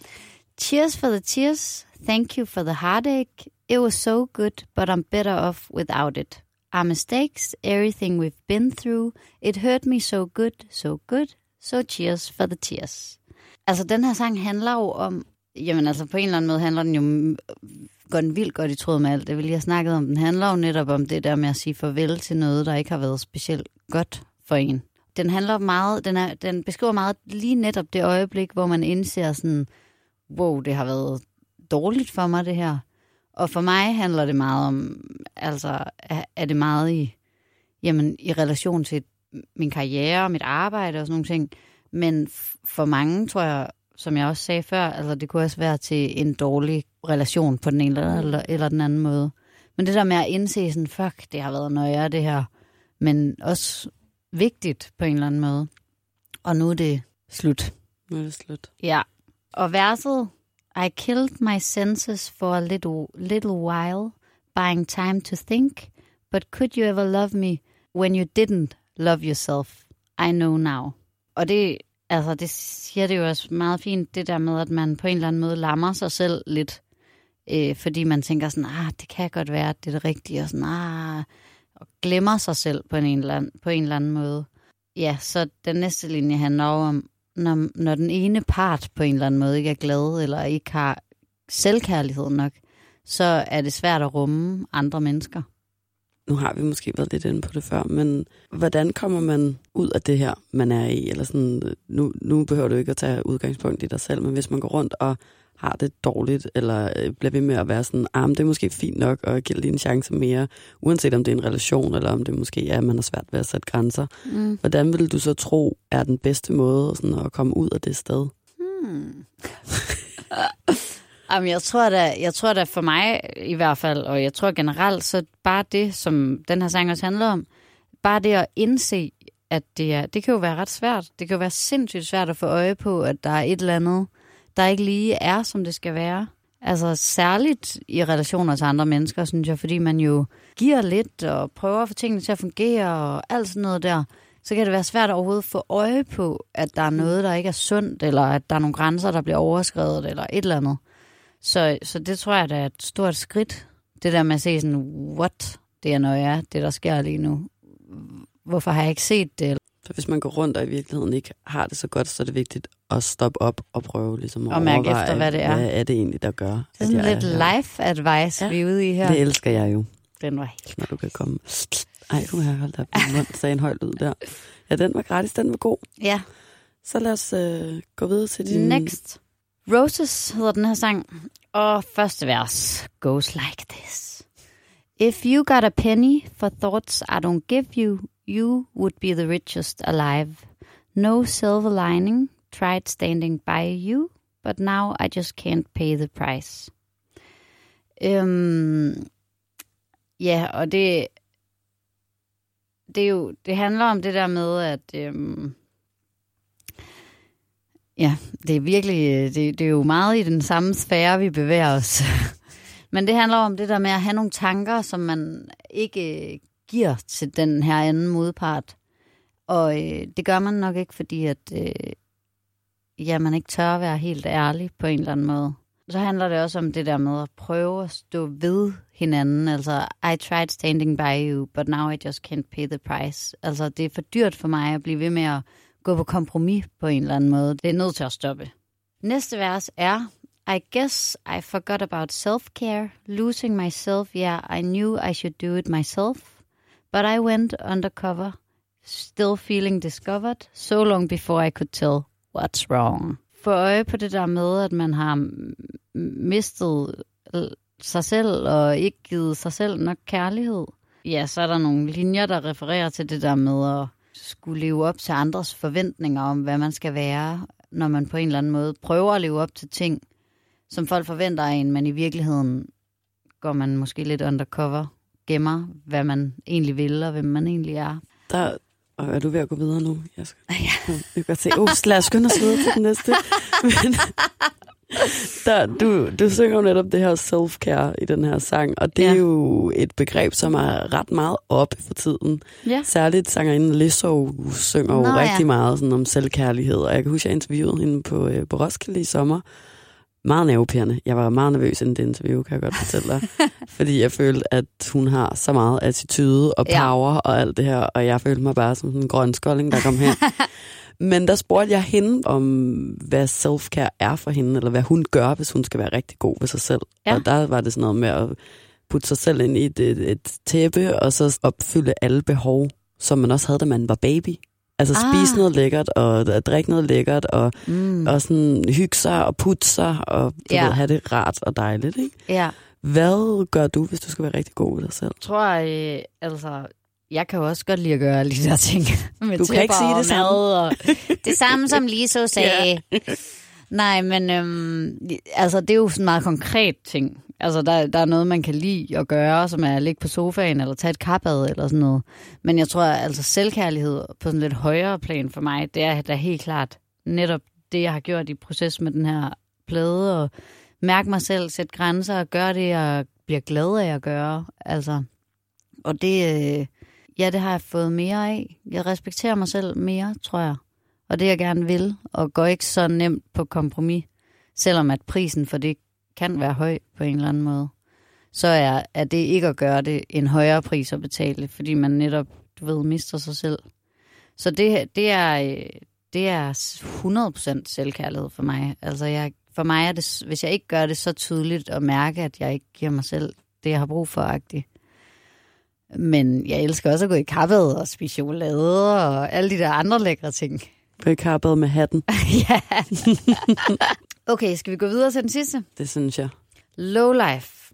Cheers for the tears. Thank you for the heartache. It was so good, but I'm better off without it. Our mistakes, everything we've been through, it hurt me so good, so good. So cheers for the tears. Altså, den her sang handler jo om... Jamen, altså, på en eller anden måde handler den jo... Går den vildt godt i tråd med alt det, vil jeg har snakket om. Den handler jo netop om det der med at sige farvel til noget, der ikke har været specielt godt for en. Den handler meget, den, er, den beskriver meget lige netop det øjeblik, hvor man indser sådan, wow, det har været dårligt for mig, det her. Og for mig handler det meget om, altså er det meget i, jamen, i relation til min karriere og mit arbejde og sådan nogle ting. Men for mange, tror jeg, som jeg også sagde før, altså det kunne også være til en dårlig relation på den ene eller, eller, eller den anden måde. Men det der med at indse sådan, fuck, det har været nøjere det her, men også vigtigt på en eller anden måde. Og nu er det slut. Nu er det slut. Ja. Og verset, I killed my senses for a little, little while, buying time to think, but could you ever love me when you didn't love yourself? I know now. Og det, altså, det siger det jo også meget fint, det der med, at man på en eller anden måde lammer sig selv lidt. øh, fordi man tænker sådan, ah, det kan godt være, at det er det rigtige, og sådan, ah, og glemmer sig selv på en, eller anden, på en eller anden måde. Ja, så den næste linje handler om, når, når den ene part på en eller anden måde ikke er glad, eller ikke har selvkærlighed nok, så er det svært at rumme andre mennesker. Nu har vi måske været lidt inde på det før, men hvordan kommer man ud af det her, man er i? Eller sådan, nu, nu behøver du ikke at tage udgangspunkt i dig selv, men hvis man går rundt og har det dårligt, eller øh, bliver ved med at være sådan, ah, det er måske fint nok, og give lige en chance mere, uanset om det er en relation, eller om det måske er, at man har svært ved at sætte grænser. Mm. Hvordan vil du så tro, er den bedste måde sådan, at komme ud af det sted? Hmm. Jamen, jeg tror da, jeg tror da for mig i hvert fald, og jeg tror generelt, så bare det, som den her sang også handler om, bare det at indse, at det, er, det kan jo være ret svært. Det kan jo være sindssygt svært at få øje på, at der er et eller andet, der ikke lige er, som det skal være. Altså særligt i relationer til andre mennesker, synes jeg, fordi man jo giver lidt og prøver at få tingene til at fungere og alt sådan noget der, så kan det være svært at overhovedet få øje på, at der er noget, der ikke er sundt, eller at der er nogle grænser, der bliver overskrevet, eller et eller andet. Så, så det tror jeg, der er et stort skridt. Det der med at se sådan, what, det er noget, ja, det der sker lige nu. Hvorfor har jeg ikke set det? Så hvis man går rundt og i virkeligheden ikke har det så godt, så er det vigtigt at stoppe op og prøve ligesom at og mærke efter, hvad det er. Hvad er det egentlig, der gør? Det er sådan lidt life advice, ja. vi er ude i her. Det elsker jeg jo. Den var helt Når du kan komme. Ej, du har holdt op min mund, sagde en høj lyd der. Ja, den var gratis, den var god. Ja. Så lad os øh, gå videre til din... Next. Roses hedder den her sang, og første vers goes like this. If you got a penny for thoughts I don't give you, you would be the richest alive. No silver lining, tried standing by you, but now I just can't pay the price. Øhm, ja, og det, det, er jo, det handler om det der med, at øhm, Ja, det er virkelig, øh, det, det er jo meget i den samme sfære, vi bevæger os. Men det handler om det der med at have nogle tanker, som man ikke øh, giver til den her anden modpart. Og øh, det gør man nok ikke, fordi at, øh, ja, man ikke tør at være helt ærlig på en eller anden måde. Så handler det også om det der med at prøve at stå ved hinanden. Altså, I tried standing by you, but now I just can't pay the price. Altså, det er for dyrt for mig at blive ved med at gå på kompromis på en eller anden måde. Det er nødt til at stoppe. Næste vers er, I guess I forgot about self-care, losing myself, yeah, I knew I should do it myself, but I went undercover, still feeling discovered, so long before I could tell what's wrong. Få øje på det der med, at man har mistet sig selv og ikke givet sig selv nok kærlighed. Ja, så er der nogle linjer, der refererer til det der med at skulle leve op til andres forventninger om, hvad man skal være, når man på en eller anden måde prøver at leve op til ting, som folk forventer af en, men i virkeligheden går man måske lidt undercover, gemmer, hvad man egentlig vil, og hvem man egentlig er. Der, og er du ved at gå videre nu? Jeg skal, ja. jeg kan godt se, oh, lad os skynde os videre til den næste. Men, der, du, du synger jo netop det her self-care i den her sang, og det ja. er jo et begreb, som er ret meget op for tiden. Ja. Særligt sangerinden Lizzo synger Nå, jo rigtig ja. meget sådan om selvkærlighed, og jeg kan huske, at jeg interviewede hende på, øh, på Roskilde i sommer. Meget nervepirrende. Jeg var meget nervøs inden det interview, kan jeg godt fortælle dig. fordi jeg følte, at hun har så meget attitude og power ja. og alt det her, og jeg følte mig bare som en grøn skolding, der kom hen. Men der spurgte jeg hende om, hvad self-care er for hende, eller hvad hun gør, hvis hun skal være rigtig god ved sig selv. Ja. Og der var det sådan noget med at putte sig selv ind i et, et, et tæppe, og så opfylde alle behov, som man også havde, da man var baby. Altså ah. spise noget lækkert, og drikke noget lækkert, og, mm. og sådan hygge sig og putte sig, og du ja. ved, have det rart og dejligt. Ikke? Ja. Hvad gør du, hvis du skal være rigtig god ved dig selv? Jeg tror, jeg, altså, jeg kan jo også godt lide at gøre alle de der ting. Med du kan ikke sige det samme. Og det samme, som Liso sagde. Ja. Nej, men øhm, altså, det er jo sådan en meget konkret ting. Altså, der, der er noget, man kan lide at gøre, som er at ligge på sofaen, eller tage et kappad, eller sådan noget. Men jeg tror, at altså, selvkærlighed på sådan lidt højere plan for mig, det er da helt klart netop det, jeg har gjort i proces med den her plade, og mærke mig selv, sætte grænser, og gøre det, jeg bliver glad af at gøre. Altså, og det, øh, Ja, det har jeg fået mere af. Jeg respekterer mig selv mere, tror jeg. Og det jeg gerne vil, og går ikke så nemt på kompromis. Selvom at prisen for det kan være høj på en eller anden måde, så er, er det ikke at gøre det en højere pris at betale, fordi man netop, du ved, mister sig selv. Så det, det er, det er 100% selvkærlighed for mig. Altså jeg, for mig er det, hvis jeg ikke gør det så tydeligt at mærke, at jeg ikke giver mig selv det, jeg har brug for, agtigt. Men jeg elsker også at gå i kappet og spise chokolade og alle de der andre lækre ting. Gå i kappet med hatten. ja. okay, skal vi gå videre til den sidste? Det synes jeg. Low life.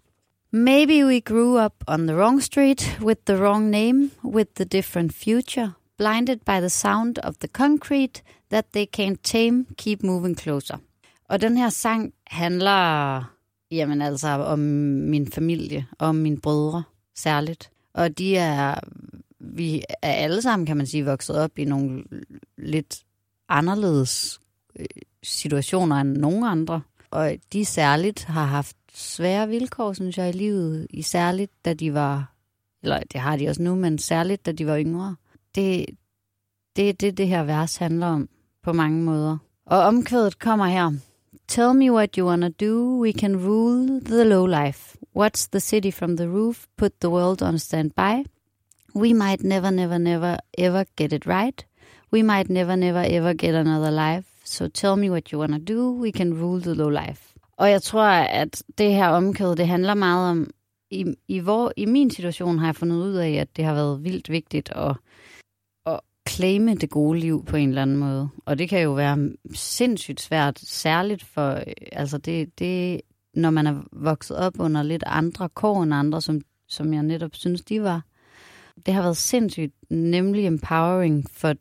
Maybe we grew up on the wrong street with the wrong name, with the different future, blinded by the sound of the concrete that they can't tame, keep moving closer. Og den her sang handler jamen altså om min familie, om mine brødre særligt. Og de er, vi er alle sammen, kan man sige, vokset op i nogle lidt anderledes øh, situationer end nogen andre. Og de særligt har haft svære vilkår, synes jeg, i livet. I særligt, da de var, eller det har de også nu, men særligt, da de var yngre. Det, det er det, det her vers handler om på mange måder. Og omkvædet kommer her. Tell me what you wanna do, we can rule the low life. Watch the city from the roof, put the world on standby. We might never, never, never, ever get it right. We might never, never, ever get another life. So tell me what you wanna do, we can rule the low life. Og jeg tror, at det her omkød, det handler meget om, i, i, hvor, i min situation har jeg fundet ud af, at det har været vildt vigtigt at claime det gode liv på en eller anden måde. Og det kan jo være sindssygt svært, særligt for, øh, altså det, det, når man er vokset op under lidt andre kår end andre, som, som jeg netop synes, de var. Det har været sindssygt nemlig empowering for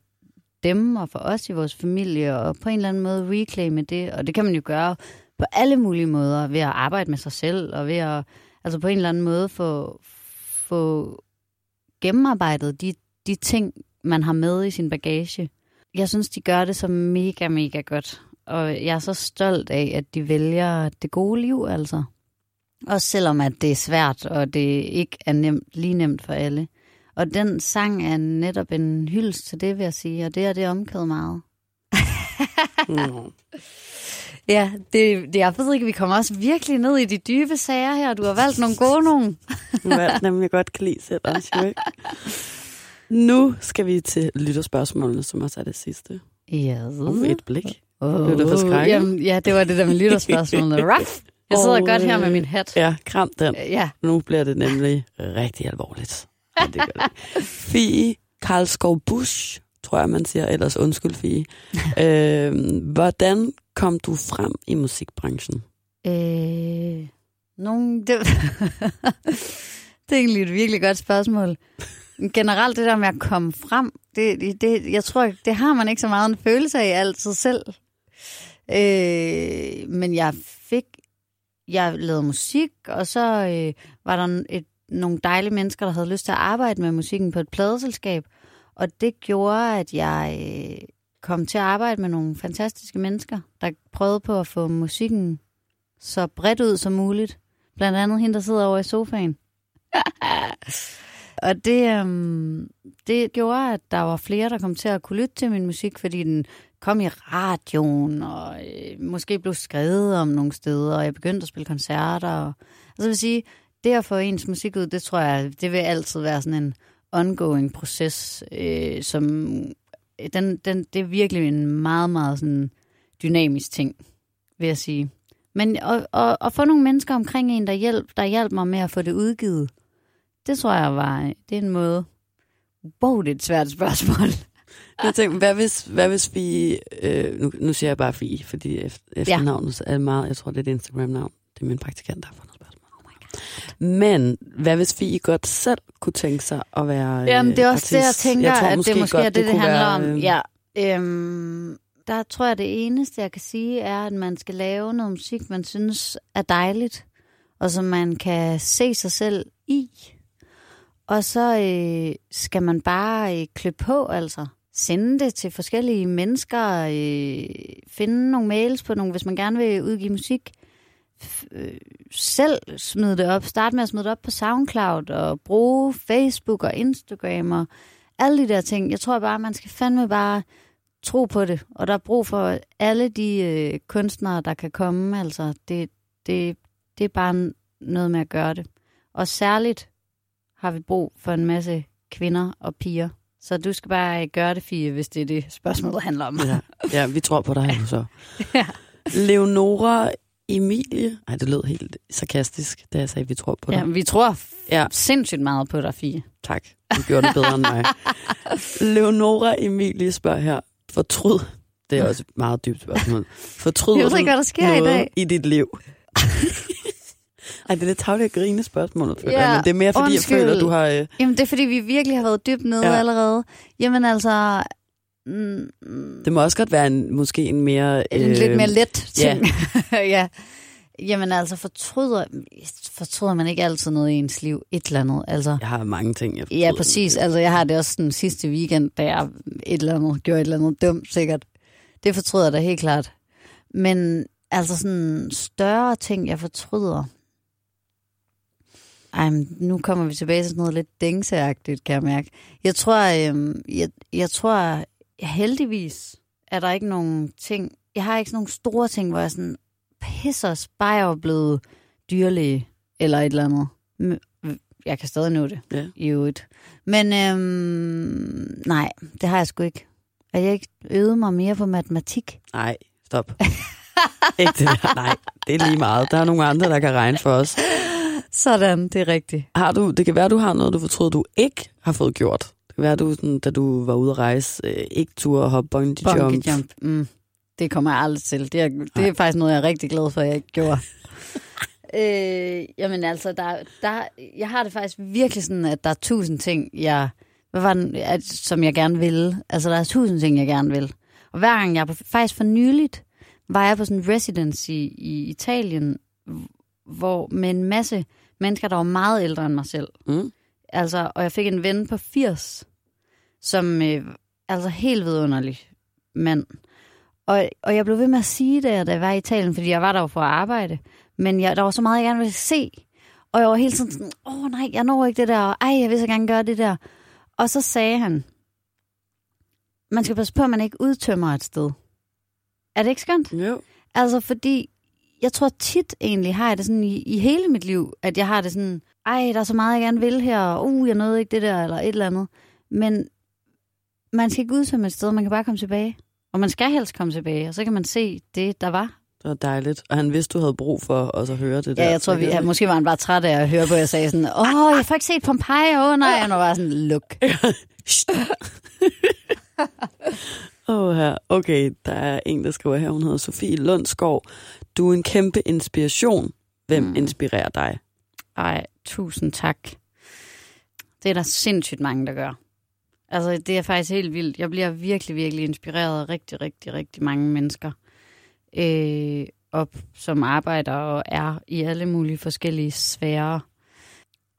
dem og for os i vores familie, og på en eller anden måde reclaime det. Og det kan man jo gøre på alle mulige måder, ved at arbejde med sig selv, og ved at altså på en eller anden måde få, få gennemarbejdet de, de ting, man har med i sin bagage. Jeg synes, de gør det så mega, mega godt. Og jeg er så stolt af, at de vælger det gode liv, altså. Også selvom at det er svært, og det ikke er nemt, lige nemt for alle. Og den sang er netop en hyldest til det, vil jeg sige, og det er det omkædet meget. mm. Ja, det, det, jeg ved ikke, vi kommer også virkelig ned i de dybe sager her. Du har valgt nogle gode nogen. du har valgt nemlig godt kan lide selv også, ikke? Nu skal vi til lytterspørgsmålene, som også er det sidste. Ja. Uh, et blik. Oh, Blev du Jamen, ja, det var det der med lytterspørgsmålene. Ruff! Jeg sidder og, godt her med min hat. Ja, kram den. Ja. Nu bliver det nemlig rigtig alvorligt. Ja, det gør det. Fie Karlskov Busch, tror jeg, man siger. Ellers undskyld, Fie. øh, hvordan kom du frem i musikbranchen? Øh, nogen, det, det er egentlig et virkelig godt spørgsmål generelt det der med at komme frem, det, det, jeg tror, det har man ikke så meget en følelse af altid selv. Øh, men jeg fik, jeg lavede musik, og så øh, var der et, nogle dejlige mennesker, der havde lyst til at arbejde med musikken på et pladeselskab. Og det gjorde, at jeg øh, kom til at arbejde med nogle fantastiske mennesker, der prøvede på at få musikken så bredt ud som muligt. Blandt andet hende, der sidder over i sofaen. Og det, øhm, det gjorde, at der var flere, der kom til at kunne lytte til min musik, fordi den kom i radioen, og øh, måske blev skrevet om nogle steder, og jeg begyndte at spille koncerter. Og, altså vil sige, det at få ens musik ud, det tror jeg, det vil altid være sådan en ongoing proces, øh, som øh, den, den, det er virkelig en meget, meget sådan dynamisk ting, vil jeg sige. Men at, at, at få nogle mennesker omkring en, der hjælp, der hjalp mig med at få det udgivet, det tror jeg var, det er en måde. Wow, det er et svært spørgsmål. Jeg tænkte, hvad hvis, hvad hvis vi, øh, nu, nu siger jeg bare vi, fordi efternavnet ja. er meget, jeg tror det er et Instagram-navn. Det er min praktikant, der har fundet spørgsmål. Oh my God. Men hvad hvis vi godt selv kunne tænke sig at være Jamen det er også artist? det, jeg tænker, jeg tror, at det måske godt, er det, det, det handler være, om. Øh... Ja, øhm, der tror jeg, det eneste, jeg kan sige, er, at man skal lave noget musik, man synes er dejligt, og som man kan se sig selv i. Og så øh, skal man bare øh, klø på, altså. Sende det til forskellige mennesker, øh, finde nogle mails på nogle, hvis man gerne vil udgive musik. Øh, selv smide det op. Start med at smide det op på SoundCloud og bruge Facebook og Instagram og alle de der ting. Jeg tror bare, man skal fandme bare tro på det. Og der er brug for alle de øh, kunstnere, der kan komme. Altså, det, det, Det er bare noget med at gøre det. Og særligt har vi brug for en masse kvinder og piger. Så du skal bare gøre det, Fie, hvis det er det spørgsmålet handler om. Ja, ja vi tror på dig så. ja. Leonora Emilie. Nej, det lød helt sarkastisk, da jeg sagde, at vi tror på dig. Ja, vi tror ja. sindssygt meget på dig, Fie. Tak. Du gjorde det bedre end mig. Leonora Emilie spørger her. Fortryd. Det er også et meget dybt spørgsmål. Fortryder jeg ved ikke, hvad der sker i dag. i dit liv? Ej, det er lidt tavligt at grine spørgsmålet, for ja, men det er mere, fordi undskyld. jeg føler, du har... Øh... Jamen, det er, fordi vi virkelig har været dybt nede ja. allerede. Jamen altså... Mm, det må også godt være en, måske en mere... En øh... lidt mere let ting. Ja. ja. Jamen altså, fortryder, fortryder man ikke altid noget i ens liv? Et eller andet, altså. Jeg har mange ting, jeg Ja, præcis. Altså, jeg har det også den sidste weekend, da jeg et eller andet, gjorde et eller andet dumt, sikkert. Det fortryder jeg da helt klart. Men altså sådan større ting, jeg fortryder. Ej, nu kommer vi tilbage til sådan noget lidt dængseagtigt, kan jeg mærke. Jeg tror, øhm, jeg, jeg tror, heldigvis er der ikke nogen ting, jeg har ikke sådan nogle store ting, hvor jeg sådan, pisser, jeg var blevet dyrlæge, eller et eller andet. Jeg kan stadig nå det, ja. i øvrigt. Men øhm, nej, det har jeg sgu ikke. At jeg ikke øvet mig mere på matematik. Nej, stop. ikke det der. Nej, det er lige meget. Der er nogle andre, der kan regne for os. Sådan, det er rigtigt. Har du, det kan være, du har noget, du fortryder, du ikke har fået gjort. Det kan være, du, sådan, da du var ude at rejse, øh, ikke turde hoppe bungee jump. Bungee jump. Mm. Det kommer jeg aldrig til. Det er, det er faktisk noget, jeg er rigtig glad for, at jeg ikke gjorde. øh, jamen altså, der, der, jeg har det faktisk virkelig sådan, at der er tusind ting, jeg, hvad var den, at, som jeg gerne vil. Altså, der er tusind ting, jeg gerne vil. Og hver gang jeg, faktisk for nyligt, var jeg på sådan en residency i Italien, hvor med en masse mennesker, der var meget ældre end mig selv. Mm. Altså, og jeg fik en ven på 80, som øh, altså helt vidunderlig mand. Og, og jeg blev ved med at sige det, da jeg var i Italien, fordi jeg var der for at arbejde. Men jeg, der var så meget, jeg gerne ville se. Og jeg var helt sådan, sådan åh nej, jeg når ikke det der, og ej, jeg vil så gerne gøre det der. Og så sagde han, man skal passe på, at man ikke udtømmer et sted. Er det ikke skønt? Jo. Altså, fordi jeg tror tit egentlig, har jeg det sådan i, i hele mit liv, at jeg har det sådan, ej, der er så meget, jeg gerne vil her, og uh, jeg nåede ikke det der, eller et eller andet. Men man skal ikke udtømme et sted, man kan bare komme tilbage. Og man skal helst komme tilbage, og så kan man se det, der var. Det var dejligt. Og han vidste, du havde brug for også at høre det der. Ja, jeg tror, vi, ja, måske var han bare træt af at høre på, at jeg sagde sådan, åh, jeg får ikke set Pompeji, åh oh, nej, og nu var sådan, luk. Åh oh, her. Okay, der er en, der skriver her, hun hedder Sofie Lundsgaard. Du er en kæmpe inspiration. Hvem mm. inspirerer dig? Ej, tusind tak. Det er der sindssygt mange, der gør. Altså, det er faktisk helt vildt. Jeg bliver virkelig, virkelig inspireret af rigtig, rigtig, rigtig mange mennesker, øh, op, som arbejder og er i alle mulige forskellige sfærer.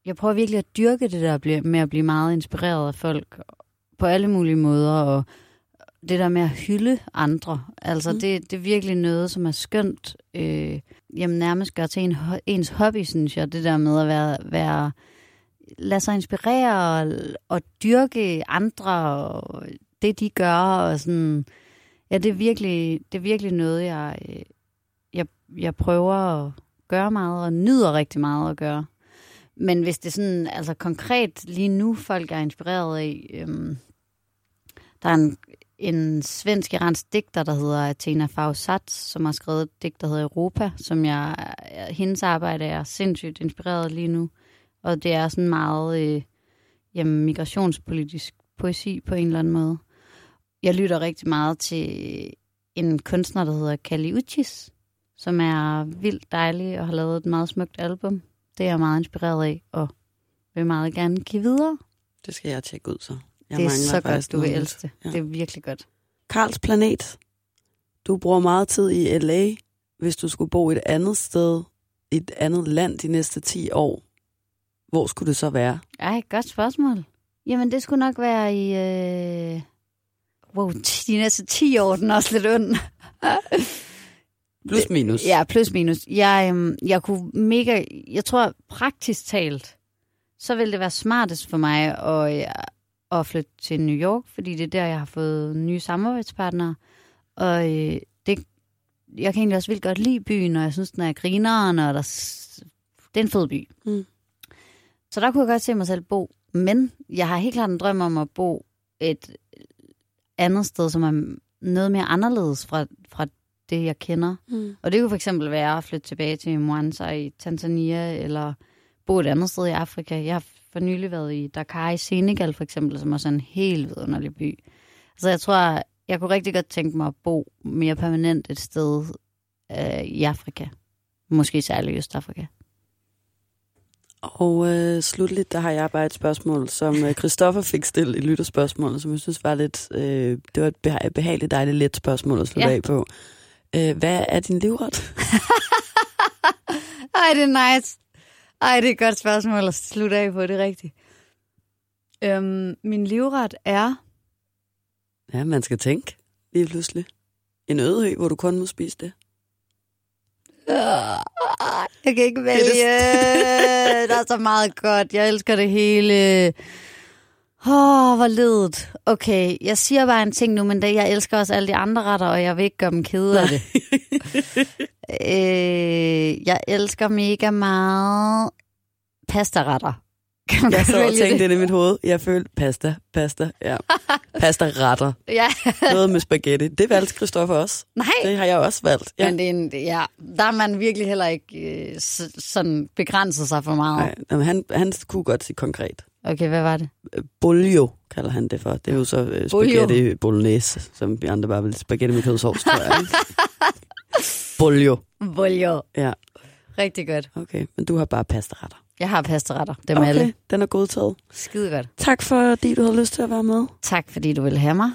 Jeg prøver virkelig at dyrke det der med at blive meget inspireret af folk på alle mulige måder, og det der med at hylde andre. Altså, mm. det, det er virkelig noget, som er skønt. Øh, jamen, nærmest gør til en, ens hobby, synes jeg. Det der med at være, være lade sig inspirere og, og dyrke andre og det, de gør. Og sådan. Ja, det er, virkelig, det er virkelig noget, jeg, jeg, jeg prøver at gøre meget og nyder rigtig meget at gøre. Men hvis det sådan, altså konkret lige nu, folk er inspireret af, øhm, der er en, en svensk-iransk digter, der hedder Athena Fausat, som har skrevet et digt, der hedder Europa, som jeg, øh, hendes arbejde er sindssygt inspireret lige nu. Og det er sådan meget øh, jamen, migrationspolitisk poesi på en eller anden måde. Jeg lytter rigtig meget til en kunstner, der hedder Kali Uchis, som er vildt dejlig og har lavet et meget smukt album. Det er jeg meget inspireret af, og vil meget gerne give videre. Det skal jeg tjekke ud så. Jeg det er så godt, du vil elske det. Ja. Det er virkelig godt. Karls Planet. Du bruger meget tid i LA. Hvis du skulle bo et andet sted, et andet land de næste 10 år, hvor skulle det så være? Ej, godt spørgsmål. Jamen, det skulle nok være i... Øh... Wow, de næste 10 år, den er også lidt ond. plus minus. Ja, plus minus. Jeg, øhm, jeg kunne mega... Jeg tror, praktisk talt, så ville det være smartest for mig at, at flytte til New York, fordi det er der, jeg har fået nye samarbejdspartnere. Og øh, det, jeg kan egentlig også vildt godt lide byen, og jeg synes, den er grineren, og der Det er en fed by. Mm. Så der kunne jeg godt se mig selv bo. Men jeg har helt klart en drøm om at bo et andet sted, som er noget mere anderledes fra, fra det, jeg kender. Mm. Og det kunne for eksempel være at flytte tilbage til Mwanza i Tanzania, eller bo et andet sted i Afrika. Jeg for nylig været i Dakar i Senegal for eksempel, som er sådan en helt vidunderlig by. Så jeg tror, jeg kunne rigtig godt tænke mig at bo mere permanent et sted øh, i Afrika. Måske særligt i Østafrika. Og øh, slutligt, der har jeg bare et spørgsmål, som øh, Christoffer fik stillet i lytterspørgsmålet, som jeg synes var lidt, øh, det var et beha- behageligt, dejligt let spørgsmål at slutte Ja. af på. Øh, hvad er din livret? Ej, det er nice. Ej, det er et godt spørgsmål at slutte af på, det er rigtigt. Øhm, min livret er... Ja, man skal tænke lige pludselig. En øde ø, hvor du kun må spise det. Jeg kan ikke vælge. det- Der er så meget godt. Jeg elsker det hele. Åh, oh, hvor ledet. Okay, jeg siger bare en ting nu, men det, jeg elsker også alle de andre retter, og jeg vil ikke gøre dem kede af det. øh, jeg elsker mega meget pastaretter. Kan man Jeg og vælge tænkte det? i mit hoved. Jeg følte pasta, pasta, ja. Pasta retter. Ja. Noget med spaghetti. Det valgte Christoffer også. Nej, Det har jeg også valgt. ja. Men det er en, ja, der er man virkelig heller ikke øh, sådan begrænset sig for meget. Nej, han, han kunne godt sige konkret. Okay, hvad var det? Bolio kalder han det for. Det er jo så Bolio. spaghetti bolognese, som vi andre bare vil spaghetti med kødsovs, tror jeg. Bolio. Boljo. Ja, Rigtig godt. okay. Men du har bare pastaretter. Jeg har pastaretter. Dem okay. alle. den er godtaget. Skide godt. Tak fordi du havde lyst til at være med. Tak fordi du ville have mig.